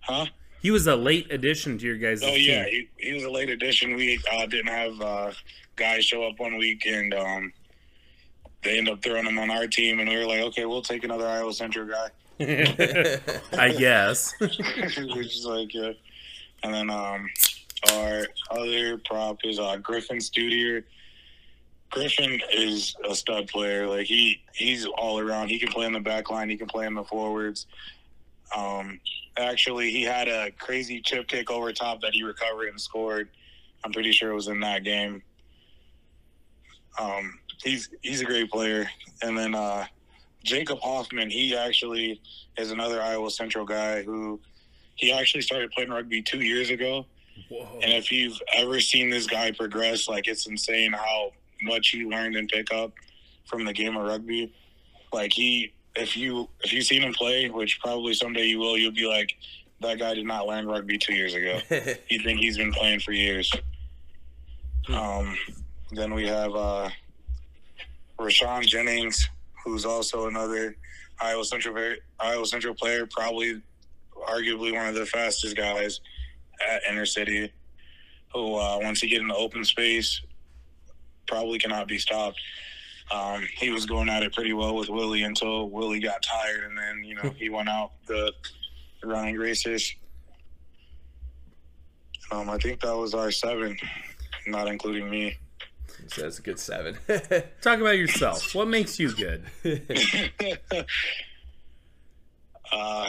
Huh? He was a late addition to your guys' Oh team. yeah, he, he was a late addition. We uh, didn't have uh, guys show up one week, and um, they end up throwing him on our team, and we were like, okay, we'll take another Iowa Central guy. [laughs] I guess. [laughs] Which is like, yeah. And then um, our other prop is uh, Griffin Studier. Griffin is a stud player. Like he he's all around. He can play in the back line. He can play in the forwards. Um, actually, he had a crazy chip kick over top that he recovered and scored. I'm pretty sure it was in that game. Um, he's he's a great player. And then uh, Jacob Hoffman, he actually is another Iowa Central guy who he actually started playing rugby two years ago. Whoa. And if you've ever seen this guy progress, like it's insane how much he learned and pick up from the game of rugby. Like he, if you if you've seen him play, which probably someday you will, you'll be like, that guy did not learn rugby two years ago. [laughs] you think he's been playing for years. Um, then we have uh, Rashawn Jennings, who's also another Iowa Central Iowa Central player, probably arguably one of the fastest guys at inner city. Who uh, once he get in the open space, probably cannot be stopped. Um, he was going at it pretty well with Willie until Willie got tired, and then you know he went out the running races. Um, I think that was our seven, not including me. So that's a good seven. [laughs] Talk about yourself. What makes you good? [laughs] Uh,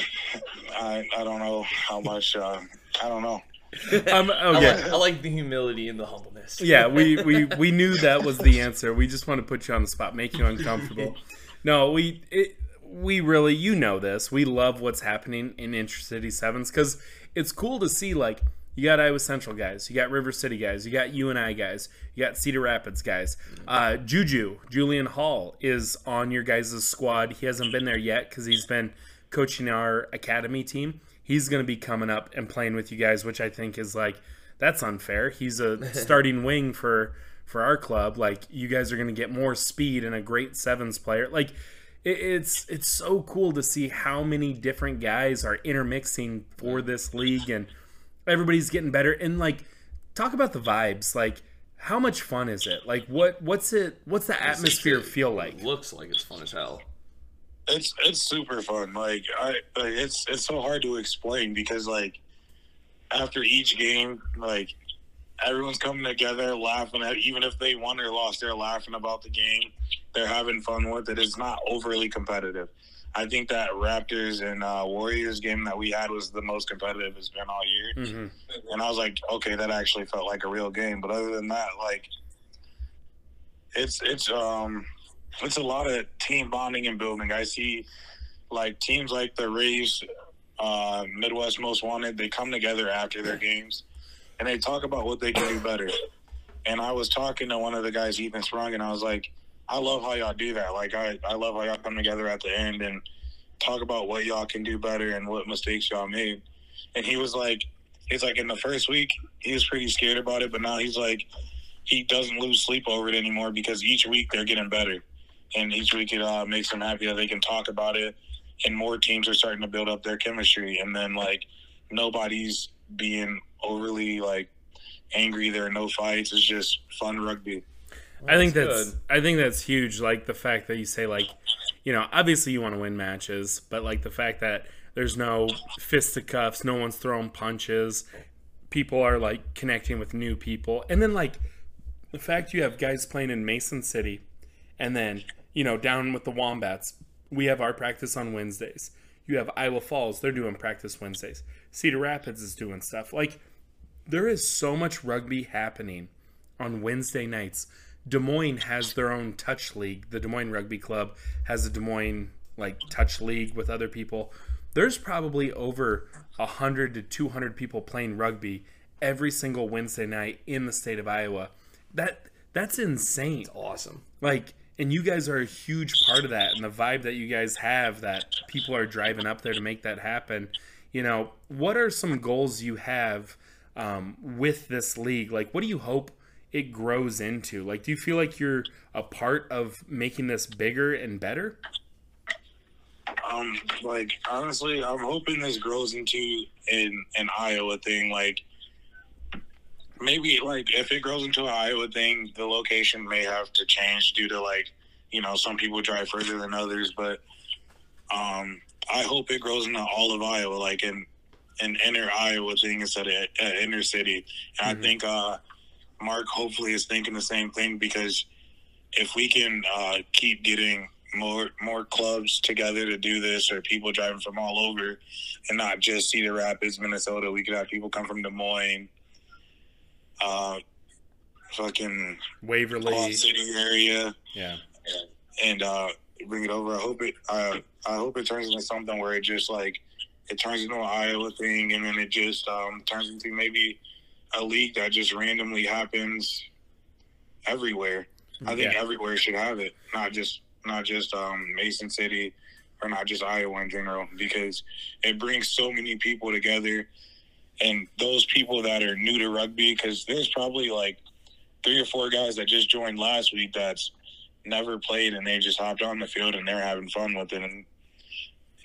I I don't know how much. Uh, I don't know. [laughs] Um, I, like, I like the humility and the humbleness. yeah, [laughs] we, we we knew that was the answer. We just want to put you on the spot, make you uncomfortable. No, we it, we really you know this. We love what's happening in Intracity Sevens because it's cool to see like you got Iowa Central guys, you got River City guys, you got UNI guys, you got Cedar Rapids guys. Uh, Juju Julian Hall is on your guys' squad. He hasn't been there yet because he's been coaching our academy team. He's going to be coming up and playing with you guys, which I think is like that's unfair. He's a [laughs] starting wing for for our club. Like you guys are going to get more speed and a great sevens player. Like it, it's it's so cool to see how many different guys are intermixing for this league and everybody's getting better. And like talk about the vibes. Like how much fun is it? Like what what's it what's the atmosphere feel like? Looks like it's fun as hell. It's it's super fun. Like I, it's it's so hard to explain because like after each game, like everyone's coming together, laughing at even if they won or lost, they're laughing about the game. They're having fun with it. It's not overly competitive. I think that Raptors and uh, Warriors game that we had was the most competitive it's been all year. Mm-hmm. And I was like, okay, that actually felt like a real game. But other than that, like it's it's um it's a lot of team bonding and building. I see like teams like the Rays, uh, Midwest Most Wanted, they come together after their games and they talk about what they can do better. And I was talking to one of the guys, Ethan Sprung, and I was like, I love how y'all do that. Like I, I love how y'all come together at the end and talk about what y'all can do better and what mistakes y'all made. And he was like, he's like in the first week he was pretty scared about it, but now he's like he doesn't lose sleep over it anymore because each week they're getting better, and each week it uh, makes them happy that they can talk about it, and more teams are starting to build up their chemistry, and then like nobody's being overly like angry. There are no fights. It's just fun rugby. I think That's that's good. I think that's huge. Like the fact that you say like, you know, obviously you want to win matches, but like the fact that there's no fisticuffs, no one's throwing punches, people are like connecting with new people, and then like the fact you have guys playing in Mason City, and then you know down with the Wombats, we have our practice on Wednesdays. You have Iowa Falls, they're doing practice Wednesdays. Cedar Rapids is doing stuff like there is so much rugby happening on Wednesday nights. Des Moines has their own touch league. The Des Moines Rugby Club has a Des Moines like touch league with other people. There's probably over 100 to 200 people playing rugby every single Wednesday night in the state of Iowa. That that's insane. Awesome. Like and you guys are a huge part of that and the vibe that you guys have that people are driving up there to make that happen. You know, what are some goals you have um, with this league? Like, what do you hope it grows into? Like, do you feel like you're a part of making this bigger and better? Um, like honestly, I'm hoping this grows into an an Iowa thing. Like maybe like if it grows into an Iowa thing, the location may have to change due to like you know some people drive further than others. But um, I hope it grows into all of Iowa, like in an inner Iowa thing instead of uh, inner city. And I think uh, Mark hopefully is thinking the same thing because if we can uh, keep getting more more clubs together to do this, or people driving from all over, and not just Cedar Rapids, Minnesota, we could have people come from Des Moines, uh, fucking Waverly. City area, Yeah. and uh, bring it over. I hope it. Uh, I hope it turns into something where it just like it turns into an Iowa thing, and then it just um, turns into maybe a league that just randomly happens everywhere. I think Yeah. everywhere should have it, not just not just um, Mason City or not just Iowa in general, because it brings so many people together, and those people that are new to rugby, because there's probably like three or four guys that just joined last week that's never played and they just hopped on the field and they're having fun with it and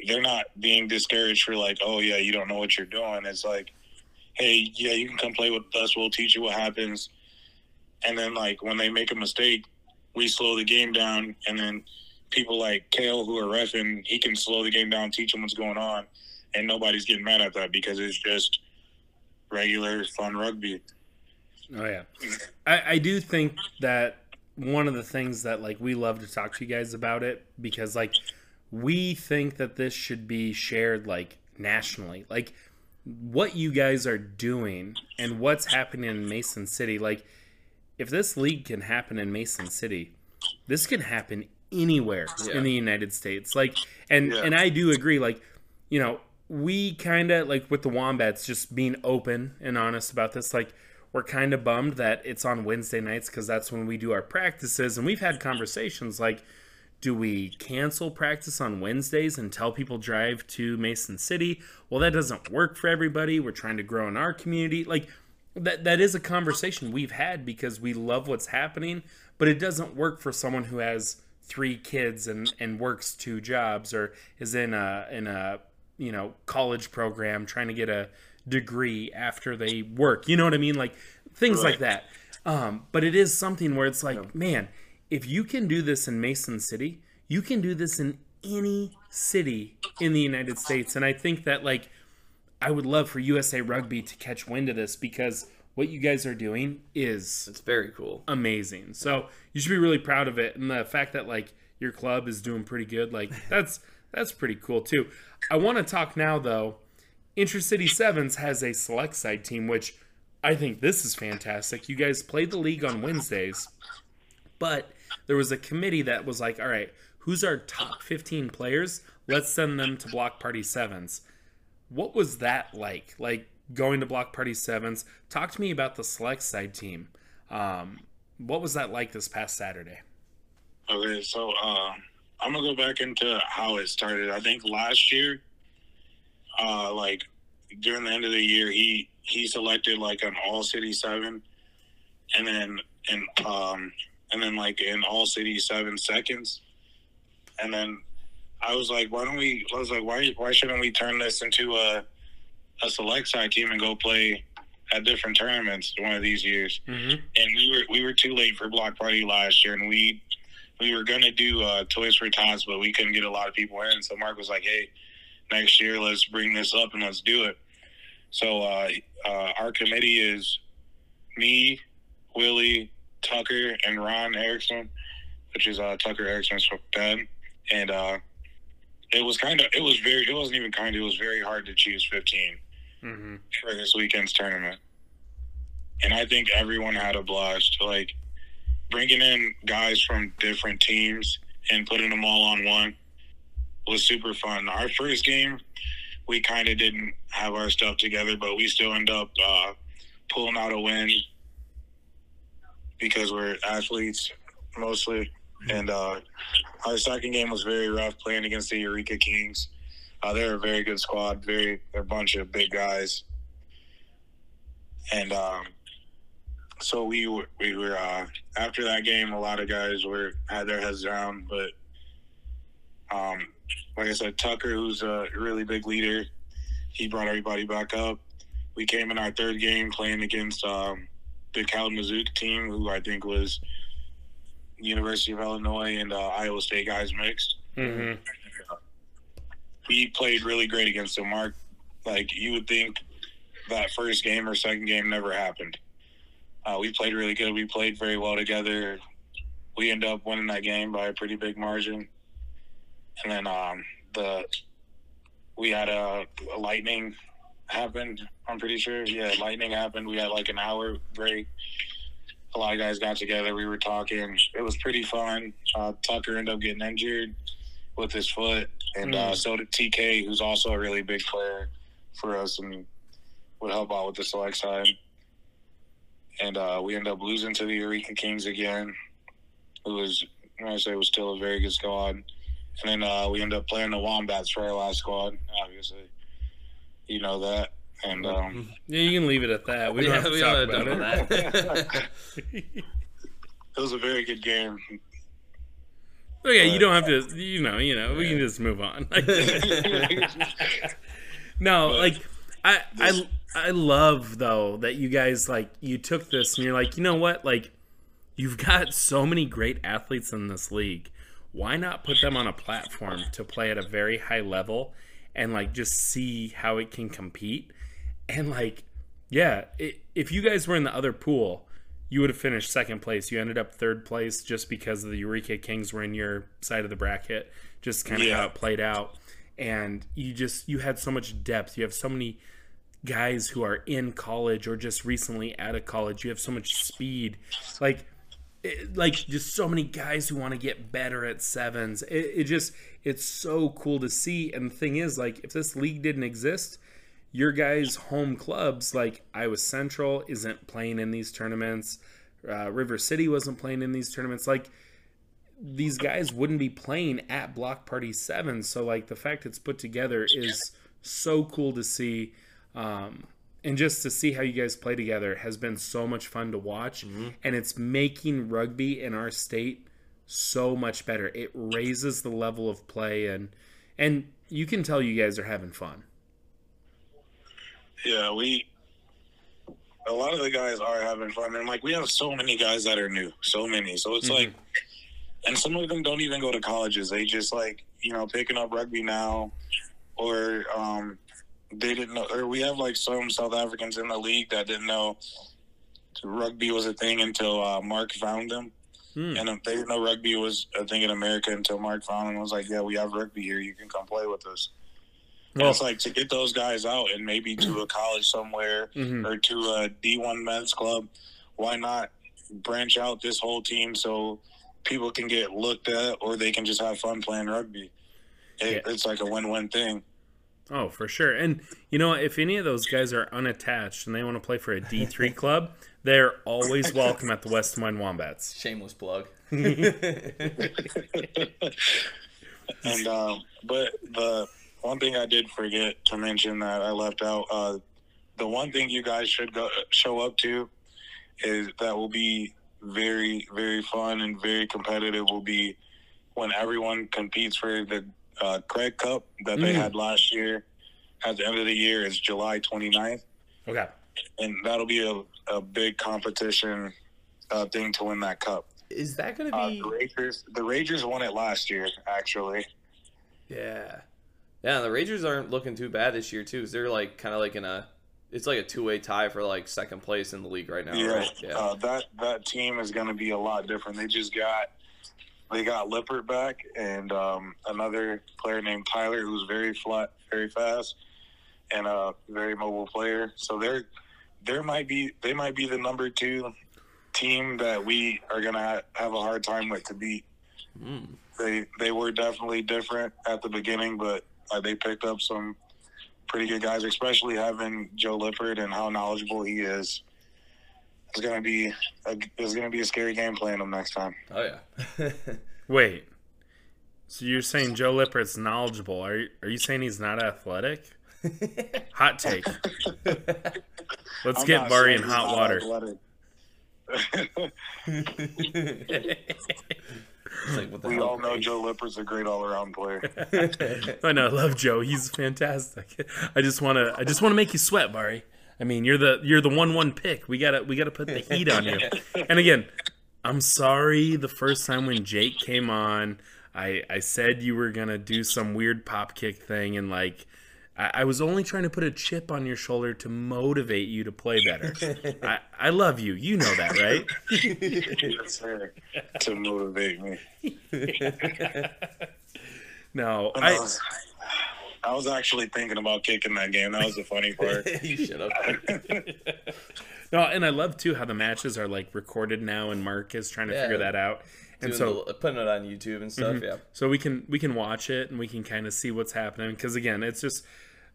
they're not being discouraged for like, oh yeah, you don't know what you're doing. It's like, hey, yeah, you can come play with us. We'll teach you what happens. And then like when they make a mistake, we slow the game down, and then people like Kale who are refing, he can slow the game down, teach them what's going on, and nobody's getting mad at that because it's just regular fun rugby. Oh yeah, I, I do think that one of the things that like we love to talk to you guys about it because like we think that this should be shared like nationally, like what you guys are doing and what's happening in Mason City. Like if this league can happen in Mason City, this can happen anywhere Yeah. in the United States. Like and Yeah. and I do agree like you know, we kind of like with the Wombats just being open and honest about this like we're kind of bummed that it's on Wednesday nights cuz that's when we do our practices and we've had conversations like do we cancel practice on Wednesdays and tell people drive to Mason City? Well, that doesn't work for everybody. We're trying to grow in our community. Like that that is a conversation we've had because we love what's happening, but it doesn't work for someone who has three kids and and works two jobs or is in a in a you know college program trying to get a degree after they work. You know what I mean? Like things like that. Um, but it is something where it's like, man, if you can do this in Mason City, you can do this in any city in the United States. And I think that like I would love for USA Rugby to catch wind of this because what you guys are doing is it's very cool, amazing. So you should be really proud of it, and the fact that like your club is doing pretty good, like that's that's pretty cool too. I want to talk now though. Intracity Sevens has a select side team, which I think this is fantastic. You guys played the league on Wednesdays, but there was a committee that was like, all right, who's our top 15 players? Let's send them to Block Party Sevens. What was that like? Like going to Block Party Sevens? Talk to me about the select side team. Um, what was that like this past Saturday? Okay, so uh, I'm gonna go back into how it started. I think last year, uh, like during the end of the year, he he selected like an all city seven, and then and um and then like in all city seven seconds, and then I was like, why don't we? I was like, why why shouldn't we turn this into a a select side team and go play at different tournaments one of these years? Mm-hmm. and we were we were too late for block party last year, and we we were gonna do uh, toys for tots, but we couldn't get a lot of people in. So Mark was like, "Hey, next year let's bring this up and let's do it." So uh, uh, our committee is me, Willie, Tucker, and Ron Erickson, which is uh, Tucker Erickson's dad, and uh, it was kind of it was very it wasn't even kind of it was very hard to choose fifteen Mm-hmm. for this weekend's tournament. And I think everyone had a blast. Like bringing in guys from different teams and putting them all on one was super fun. Our first game, we kind of didn't have our stuff together, but we still end up uh, pulling out a win because we're athletes mostly. And uh, our second game was very rough playing against the Eureka Kings. Uh, they're a very good squad. Very, they're a bunch of big guys. And um, so we were, we were uh, after that game. A lot of guys were had their heads down, but um, like I said, Tucker, who's a really big leader, he brought everybody back up. We came in our third game playing against um, the Kalamazoo team, who I think was University of Illinois and uh, Iowa State guys mixed Mm-hmm. we played really great against them. Mark, like you would think that first game or second game never happened. Uh, we played really good. We played very well together. We ended up winning that game by a pretty big margin. And then um, the we had a, a lightning happened. I'm pretty sure. Yeah, lightning happened. We had like an hour break. A lot of guys got together. We were talking. It was pretty fun. Uh, Tucker ended up getting injured with his foot, and uh, Mm. so did TK, who's also a really big player for us and would help out with the select side. And uh, we ended up losing to the Eureka Kings again, It was, I say, was still a very good squad. And then uh, we ended up playing the Wombats for our last squad, obviously. You know that. And um, Yeah, you can leave it at that. We don't have to talk don't about have it. talk about [laughs] it was a very good game. Okay, you don't have to. You know, you know, we can just move on. [laughs] [laughs] no, like I, I, I love though that you guys like you took this and you're like, you know what, like you've got so many great athletes in this league. Why not put them on a platform to play at a very high level and like just see how it can compete? And like, yeah, it, if you guys were in the other pool, you would have finished second place. You ended up third place just because the Eureka Kings were in your side of the bracket, just kind of Yeah. how it played out. And you just you had so much depth. You have so many guys who are in college or just recently out of college. You have so much speed, like like just so many guys who want to get better at sevens. It, it just it's so cool to see. And the thing is, like if this league didn't exist, your guys' home clubs like Iowa Central isn't playing in these tournaments. Uh, River City wasn't playing in these tournaments. Like these guys wouldn't be playing at Block Party Seven. So like the fact it's put together is so cool to see. Um, and just to see how you guys play together has been so much fun to watch and it's making rugby in our state so much better it raises the level of play and and you can tell you guys are having fun Yeah, we. A lot of the guys are having fun, and like we have so many guys that are new, so many. So it's like, and some of them don't even go to colleges. They just like you know picking up rugby now, or um, they didn't know. Or we have like some South Africans in the league that didn't know rugby was a thing until uh, Mark found them. And um, they didn't know rugby was a thing in America until Mark found them. and was like, "Yeah, we have rugby here. You can come play with us." Well- it's like to get those guys out and maybe to a college somewhere [clears throat] Mhm. or to a D1 men's club. Why not branch out this whole team so people can get looked at or they can just have fun playing rugby? It, It's like a win-win thing. Oh for sure and you know if any of those guys are unattached and they want to play for a d3 [laughs] club they're always welcome at the west Des Moines wombats Shameless plug. [laughs] And um, but the one thing I did forget to mention that I left out, uh, the one thing you guys should go show up to is that will be very very fun and very competitive. Will be when everyone competes for the uh, Craig Cup that they Mm. had last year. At the end of the year is July 29th, okay and that'll be a, a big competition uh, thing to win that cup. Is that going to Uh, be? the Rangers? The Rangers won it last year, actually. Yeah. Yeah, the Rangers aren't looking too bad this year too. 'cause they're like kind of like in a, it's like a two way tie for like second place in the league right now. Yeah, Right? Yeah. Uh, that that team is going to be a lot different. They just got they got Lippert back and um, another player named Tyler who's very flat, very fast, and a very mobile player. So they're there might be they might be the number two team that we are going to ha- have a hard time with to beat. Mm. They they were definitely different at the beginning, but uh, they picked up some pretty good guys, especially having Joe Lippert and how knowledgeable he is. It's gonna be a, it's gonna be a scary game playing them next time. Oh yeah. [laughs] wait so you're saying joe lippert's knowledgeable are you, are you saying he's not athletic [laughs] hot take let's I'm get not Vari saying in he's hot not water athletic. we all know Joe Lippert's a great all-around player. [laughs] I know, I love Joe. He's fantastic. I just want to, I just want to make you sweat, Vari. I mean, you're the you're the one one pick. We gotta we gotta put the heat on you. [laughs] And again, I'm sorry. The first time when Jake came on, I I said you were gonna do some weird pop kick thing, and like. I I was only trying to put a chip on your shoulder to motivate you to play better. [laughs] I, I love you. You know that, right? yes, sir. To motivate me. [laughs] No, I, I was, actually thinking about kicking that game. That was the funny [laughs] part. you should have. [laughs] No, and I love too how the matches are like recorded now, and Mark is trying to Yeah. figure that out. And so the- putting it on YouTube and stuff. Mhm. Yeah. So we can we can watch it and we can kind of see what's happening because again, it's just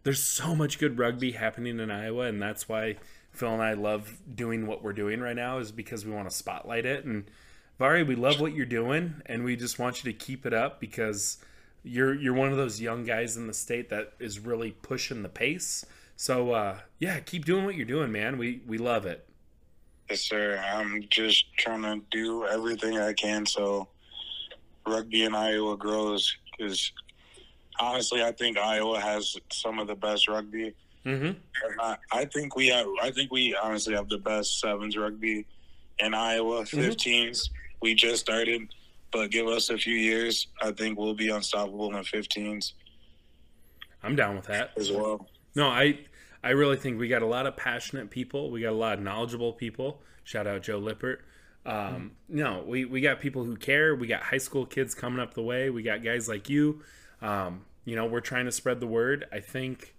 there's so much good rugby happening in Iowa, and that's why Phil and I love doing what we're doing right now is because we want to spotlight it. And Vari, we love what you're doing, and we just want you to keep it up because you're you're one of those young guys in the state that is really pushing the pace. So uh, yeah, keep doing what you're doing, man. We we love it. Yes, sir. I'm just trying to do everything I can so rugby in Iowa grows. Because honestly, I think Iowa has some of the best rugby. Mm-hmm. I, I think we have. I think we honestly have the best sevens rugby in Iowa. 15s we just started, but give us a few years. I think we'll be unstoppable in 15s I'm down with that. as well. No, I I really think we got a lot of passionate people. We got a lot of knowledgeable people. Shout out Joe Lippert. Um, no, we, we got people who care. We got high school kids coming up the way. We got guys like you. Um, you know, we're trying to spread the word. I think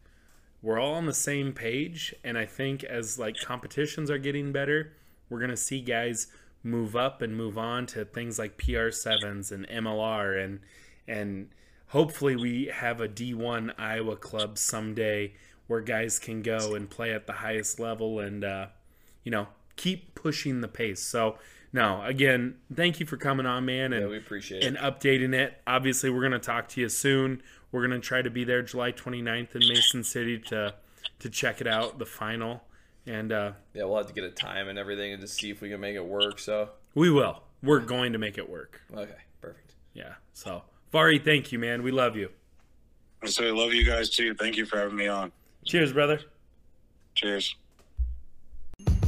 we're all on the same page, and I think as like competitions are getting better, we're gonna see guys move up and move on to things like PR sevens and MLR and and hopefully we have a D1 Iowa club someday where guys can go and play at the highest level and uh, you know keep pushing the pace. So no, again, thank you for coming on, man, and Yeah, we appreciate and it. updating it. Obviously, we're gonna talk to you soon. We're gonna try to be there July 29th in Mason City to to check it out, the final, and uh, Yeah, we'll have to get a time and everything and just see if we can make it work. So we will. We're going to make it work. okay, perfect. Yeah. So Vari, thank you, man. We love you. So I love you guys too. Thank you for having me on. Cheers, brother. Cheers.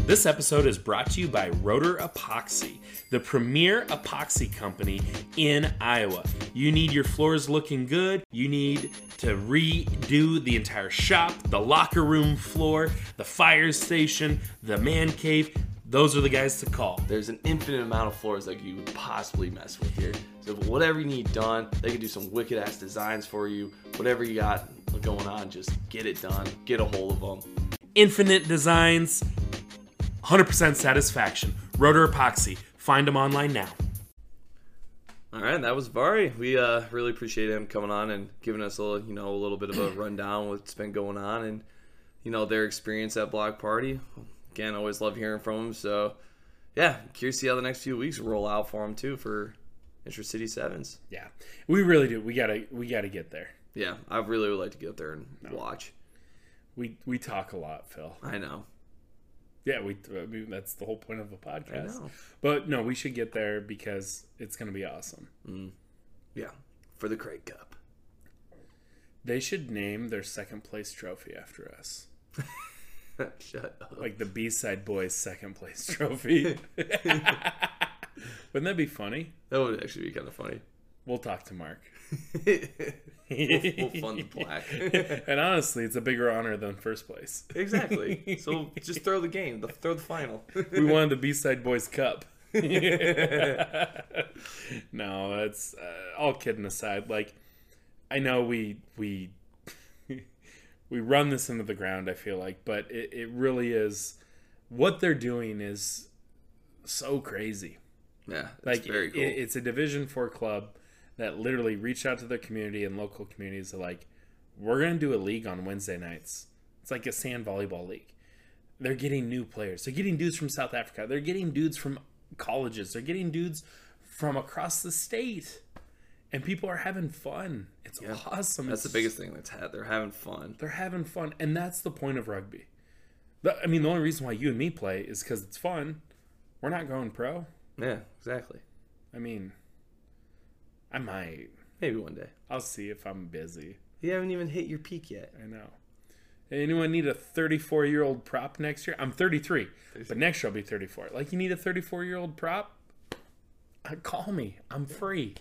This episode is brought to you by Rotor Epoxy, the premier epoxy company in Iowa. You need your floors looking good. You need to redo the entire shop, the locker room floor, the fire station, the man cave. Those are the guys to call. There's an infinite amount of floors that you would possibly mess with here. So whatever you need done, they can do some wicked ass designs for you. Whatever you got going on, just get it done. Get a hold of them. Infinite designs, 100% satisfaction. Rotor Epoxy. Find them online now. All right, that was Vari. We uh, really appreciate him coming on and giving us a little, you know, a little bit of a rundown what's been going on and you know their experience at Block Party. Again, always love hearing from them. So yeah, curious to see how the next few weeks roll out for them too for Intracity Sevens. Yeah, we really do. We gotta we gotta get there. Yeah, I really would like to get up there and watch. We we talk a lot, Phil. I know. Yeah, we. I mean, that's the whole point of a podcast. But no, we should get there because it's gonna be awesome. Mm. Yeah, for the Craig Cup. They should name their second place trophy after us, [laughs] Shut up. like the B side Bois' second place trophy. [laughs] [laughs] Wouldn't that be funny? That would actually be kind of funny. We'll talk to Mark. we'll, [laughs] we'll fund the plaque. [laughs] and honestly, it's a bigger honor than first place. exactly. So [laughs] just throw the game. The, throw the final. we wanted the B side Bois cup. no, that's uh, all kidding aside. Like, I know we we we run this into the ground. I feel like, but it, it really is what they're doing is so crazy. Yeah, like it's very it- it's a Division Four club that literally reached out to their community and local communities. They're like, we're gonna do a league on Wednesday nights. It's like a sand volleyball league. They're getting new players. They're getting dudes from South Africa. They're getting dudes from colleges. They're getting dudes from across the state, and people are having fun. It's awesome. That's the biggest thing that's had. They're having fun. They're having fun, and that's the point of rugby. The- I mean, the only reason why you and me play is because it's fun. We're not going pro. Yeah, exactly. I mean, I might. Maybe one day. I'll see if I'm busy. You haven't even hit your peak yet. I know. Anyone need a 34 year old prop next year? I'm 33, but next year I'll be 34. Like, you need a 34 year old prop? Uh, Call me. I'm free.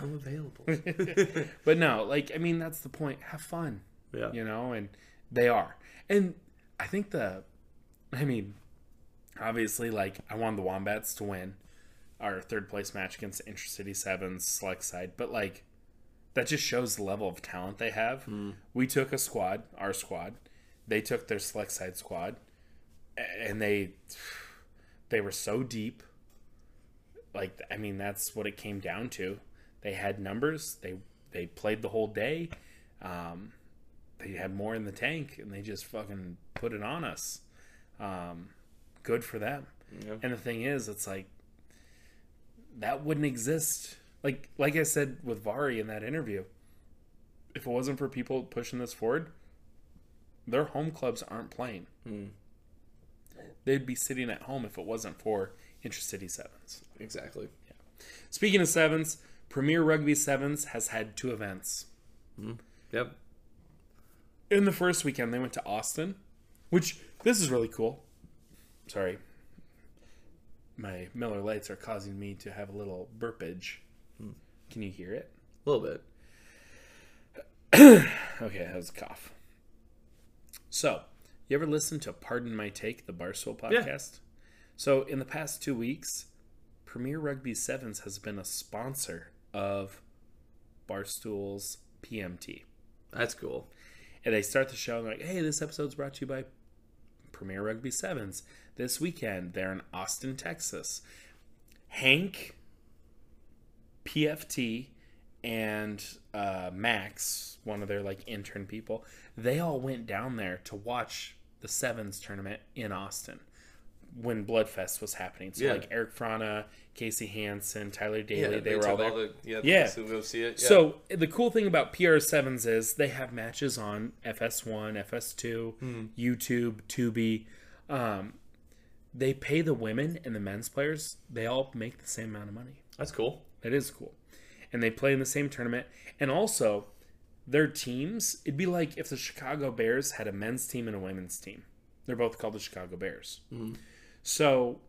I'm available. [laughs] but no, like, I mean, that's the point. Have fun. Yeah. You know, and they are. And I think the, I mean, obviously, like, I want the Wombats to win our third place match against Intracity Sevens select side, but like, that just shows the level of talent they have. We took a squad, our squad. They took their select side squad, and they they were so deep. Like I mean, that's what it came down to. They had numbers. They they played the whole day. Um, they had more in the tank, and they just fucking put it on us. Um, good for them. Yeah. And the thing is, it's like that wouldn't exist. Like like I said with Vari in that interview, if it wasn't for people pushing this forward, their home clubs aren't playing. Hmm. They'd be sitting at home if it wasn't for Intracity Sevens. Exactly. Yeah. Speaking of sevens, Premier Rugby Sevens has had two events. Hmm. Yep. In the first weekend, they went to Austin, which this is really cool. Sorry. My Miller Lites are causing me to have a little burpage. Hmm. Can you hear it? A little bit. [clears throat] okay, that was a cough. So, you ever listen to Pardon My Take, the Barstool Yeah. podcast? So, in the past two weeks, Premier Rugby Sevens has been a sponsor of Barstool's PMT. That's cool. And they start the show and they're like, hey, this episode's brought to you by Premier Rugby Sevens. This weekend, they're in Austin, Texas. Hank, PFT, and uh, Max, one of their like intern people, they all went down there to watch the Sevens tournament in Austin when Bloodfest was happening. So Yeah. like Eric Frana, Casey Hansen, Tyler Daly, Yeah, they, they were all there. all the- yeah, yeah. to go see it, yeah. So the cool thing about PR7s is they have matches on FS1, FS2, Hmm. YouTube, Tubi. Um, they pay the women and the men's players. They all make the same amount of money. That's cool. That is cool. And they play in the same tournament. And also, their teams, it'd be like if the Chicago Bears had a men's team and a women's team. They're both called the Chicago Bears. Mhm. So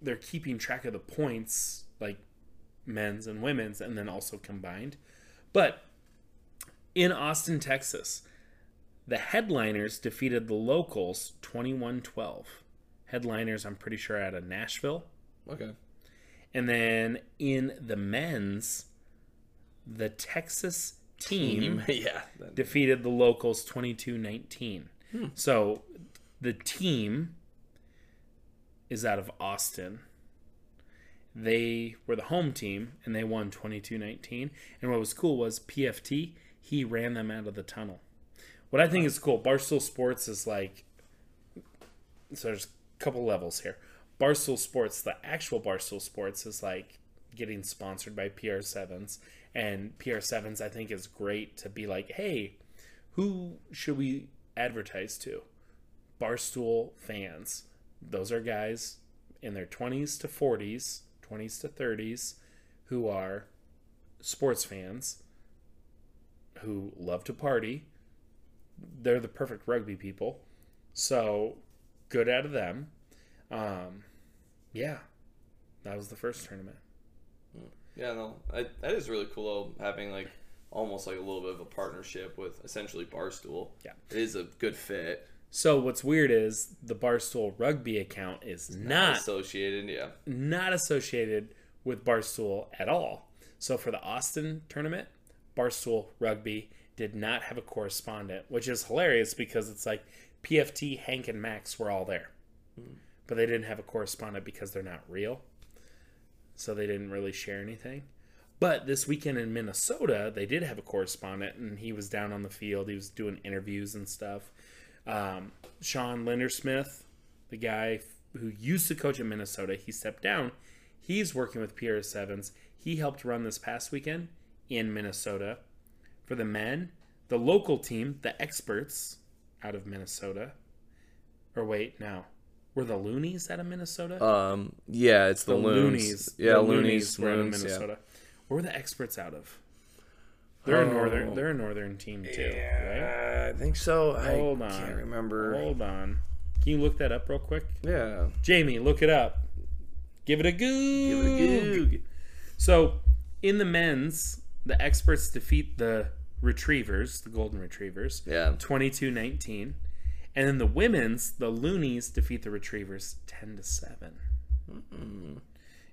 they're keeping track of the points, like men's and women's, and then also combined. But in Austin, Texas, the headliners defeated the locals 21 12. Headliners, I'm pretty sure, out of Nashville. Okay. And then in the men's, the Texas team, [laughs] yeah. defeated the locals 22 19. Hmm. So the team is out of Austin. They were the home team and they won 22 19. And what was cool was PFT, he ran them out of the tunnel. What I think is cool, Barstool Sports is like, so there's couple levels here. Barstool Sports, the actual Barstool Sports, is like getting sponsored by PR7s. And PR7s, I think, is great to be like, hey, who should we advertise to? Barstool fans. Those are guys in their 20s to 40s, 20s to 30s, who are sports fans, who love to party. They're the perfect rugby people. So, good out of them. Um, yeah, that was the first tournament. Yeah, no, I, that is really cool though, having like almost like a little bit of a partnership with essentially Barstool. Yeah. It is a good fit. So what's weird is the Barstool Rugby account is not associated, yeah. not associated with Barstool at all. So for the Austin tournament, Barstool Rugby did not have a correspondent, which is hilarious because it's like PFT, Hank, and Max were all there, but they didn't have a correspondent because they're not real. So they didn't really share anything. But this weekend in Minnesota, they did have a correspondent, and he was down on the field. He was doing interviews and stuff. Um, Sean Lindersmith, the guy who used to coach at Minnesota, he stepped down. He's working with PR Sevens. He helped run this past weekend in Minnesota. For the men, the local team, the experts out of Minnesota. Or wait, no. Were the Loonies out of Minnesota? Um, yeah, it's the, loonies. Yeah, the loonies, were out of loons, yeah. Minnesota. Where were the experts out of? They're a Oh. northern. They're a northern team too, right? I think so. Hold I on. can't remember. Hold on. Can you look that up real quick? Yeah. Jamie, look it up. Give it a goo. Give it a goog. So, in the men's, the experts defeat the retrievers, the golden retrievers. Yeah. 22-19. And then the women's, the loonies defeat the retrievers 10 to 7.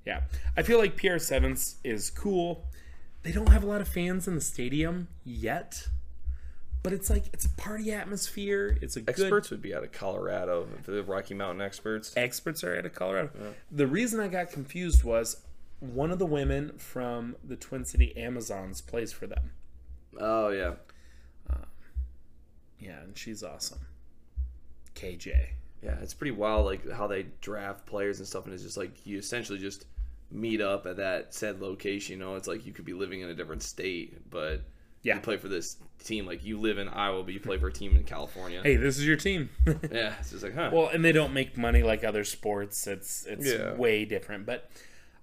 Yeah. I feel like PR7s is cool. They don't have a lot of fans in the stadium yet. But it's like it's a party atmosphere. It's a good Experts would be out of Colorado. The Rocky Mountain experts. experts are out of Colorado. The reason I got confused was one of the women from the Twin City Amazons plays for them. Oh yeah. Yeah, and she's awesome. KJ. Yeah, it's pretty wild, like how they draft players and stuff, and it's just like you essentially just meet up at that said location. You know, it's like you could be living in a different state, but Yeah. you play for this team. Like you live in Iowa, but you play for a team in California. Hey, this is your team. [laughs] yeah, it's just like, huh? Well, and they don't make money like other sports. It's it's Yeah. way different. But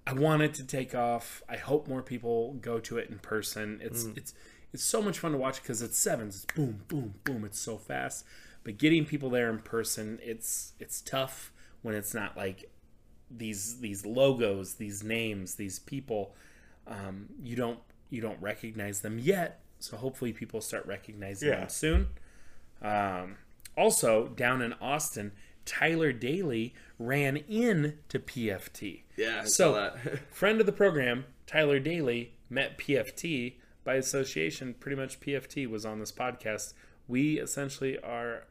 I want it to take off. I hope more people go to it in person. It's Mm. it's it's so much fun to watch because it's sevens. It's boom, boom, boom. It's so fast. But getting people there in person, it's it's tough when it's not like these these logos, these names, these people. Um, you don't you don't recognize them yet. So hopefully people start recognizing Yeah. them soon. Um, also, down in Austin, Tyler Daly ran in to PFT. Yeah, I so [laughs] friend of the program, Tyler Daly, met PFT by association. Pretty much, PFT was on this podcast. We essentially are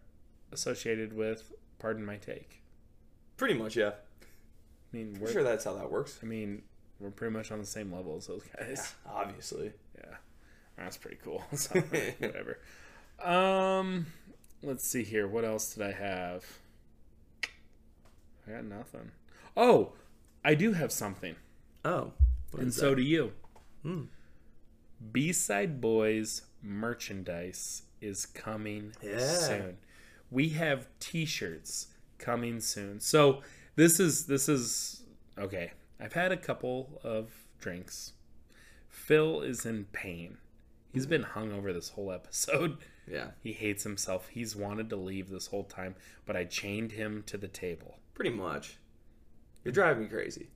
associated with. Pardon my take. Pretty much, yeah. I mean, I'm sure that's how that works. I mean, we're pretty much on the same level as those guys. Obviously. Yeah, that's pretty cool. [laughs] So, [laughs] whatever. Um, let's see here. What else did I have? I got nothing. Oh, I do have something. Oh, and so that? do you. Hmm. B-side Bois merchandise is coming Yeah. soon. We have T-shirts coming soon. So this is this is okay. I've had a couple of drinks. Phil is in pain. He's hmm. been hung over this whole episode. Yeah. [laughs] He hates himself. He's wanted to leave this whole time, but I chained him to the table. Pretty much. You're driving me crazy.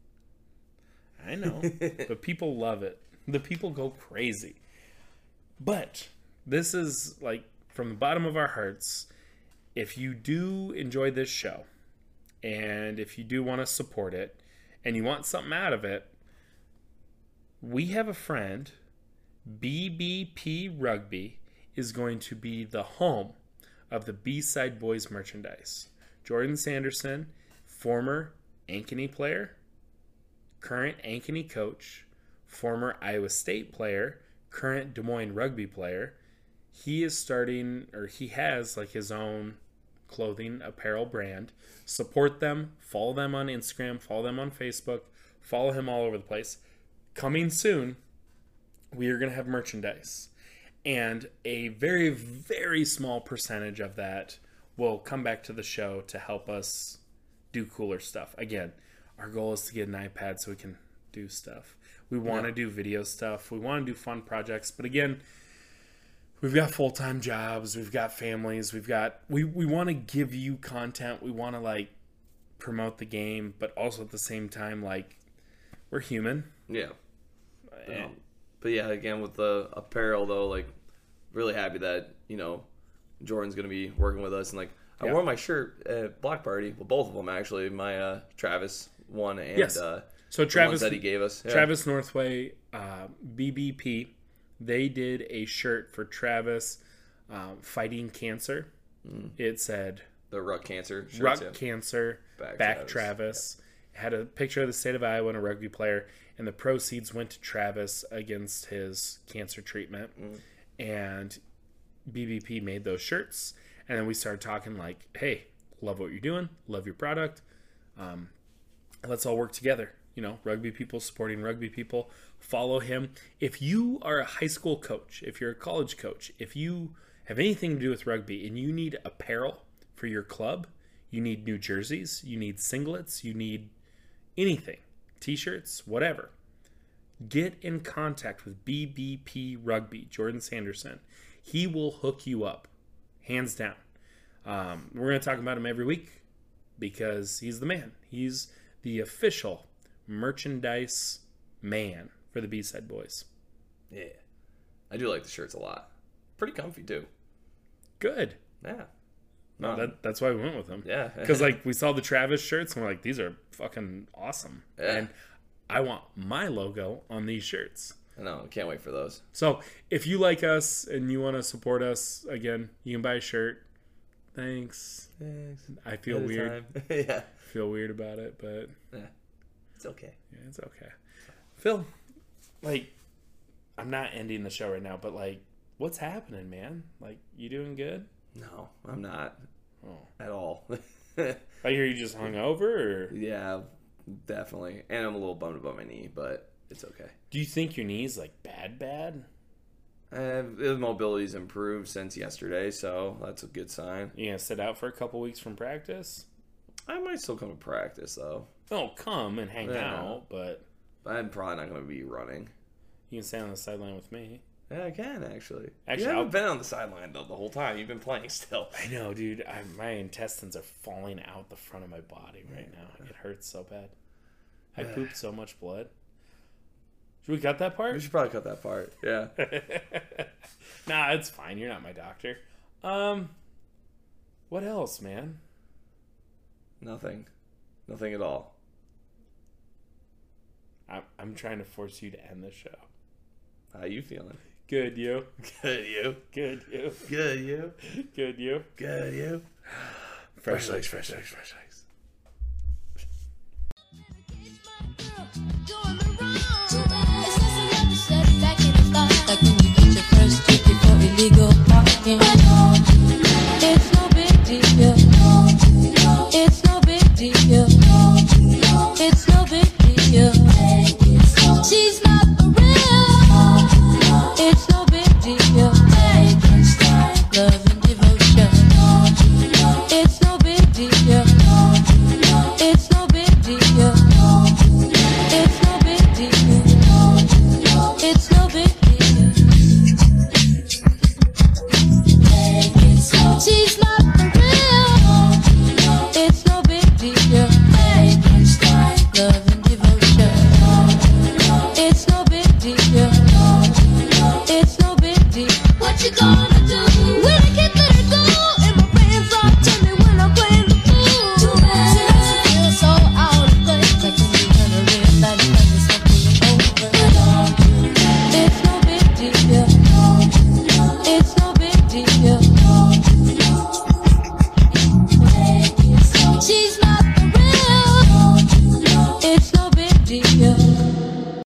I know, [laughs] but people love it. The people go crazy. But this is like from the bottom of our hearts. If you do enjoy this show, and if you do want to support it, and you want something out of it, we have a friend, BBP Rugby, is going to be the home of the B Side Bois merchandise. Jordan Sanderson, former Ankeny player, current Ankeny coach, former Iowa State player, current Des Moines rugby player. He is starting, or he has like his own clothing apparel brand. Support them, follow them on Instagram, follow them on Facebook, follow him all over the place. Coming soon, we are going to have merchandise. And a very, very small percentage of that will come back to the show to help us do cooler stuff. Again, our goal is to get an iPad so we can do stuff. We want to Yeah. do video stuff. We want to do fun projects. But again, we've got full-time jobs, we've got families, we've got we we want to give you content. We want to like promote the game, but also at the same time like we're human. Yeah. And- Um, but yeah, again with the apparel though, like really happy that you know Jordan's gonna be working with us and like I Yeah. wore my shirt at block party. Well, both of them actually. My uh, Travis one and yes. uh, so Travis that he gave us. Yeah. Travis Northway, uh, BBP, they did a shirt for Travis um, fighting cancer. It said the Ruck Cancer shirts, Ruck yeah. Cancer, Back Back, Travis. Travis. Had a picture of the state of Iowa and a rugby player, and the proceeds went to Travis against his cancer treatment. Mm. And BBP made those shirts, and then we started talking like, "Hey, love what you're doing, love your product. Um, let's all work together." You know, rugby people supporting rugby people. Follow him. If you are a high school coach, if you're a college coach, if you have anything to do with rugby and you need apparel for your club, you need new jerseys, you need singlets, you need anything, t-shirts, whatever. Get in contact with BBP Rugby, Jordan Sanderson. He will hook you up, hands down. Um, we're going to talk about him every week because he's the man. He's the official merchandise man for the B-Side Bois. Yeah, I do like the shirts a lot. Pretty comfy too. Good. Yeah. No, Um, that, that's why we went with them. Yeah. [laughs] Because, like, we saw the Travis shirts and we're like, these are fucking awesome. Yeah. And I want my logo on these shirts. I know. Can't wait for those. So if you like us and you want to support us, again, you can buy a shirt. Thanks. Thanks. I feel weird. [laughs] Yeah. feel weird about it, but Yeah. It's okay. yeah, it's okay. Phil, like, I'm not ending the show right now, but like, what's happening, man? Like, you doing good? No, I'm not Oh, at all. [laughs] I hear you just hung over. Or yeah, definitely. And I'm a little bummed about my knee, but it's okay. do you think your knee's like bad, bad? Uh, the mobility's improved since yesterday, so that's a good sign. You gonna sit out for a couple weeks from practice? I might still come to practice though. Oh, come and hang Yeah. out, but I'm probably not going to be running. You can stay on the sideline with me. Yeah, I can actually. Actually, you haven't I'll- been on the sideline though the whole time. You've been playing still. I know, dude. I, my intestines are falling out the front of my body right now. It hurts so bad. I pooped so much blood. Should we cut that part? We part? should probably cut that part. Yeah. [laughs] nah, it's fine. You're not my doctor. Um, what else, man? Nothing. Nothing at all. I'm, I'm trying to force you to end the show. How you feeling? Good, you. Good you. Good, you. Good you. Good, you. Good you. Fresh legs, fresh legs, fresh legs. Like when you get your first ticket for illegal parking.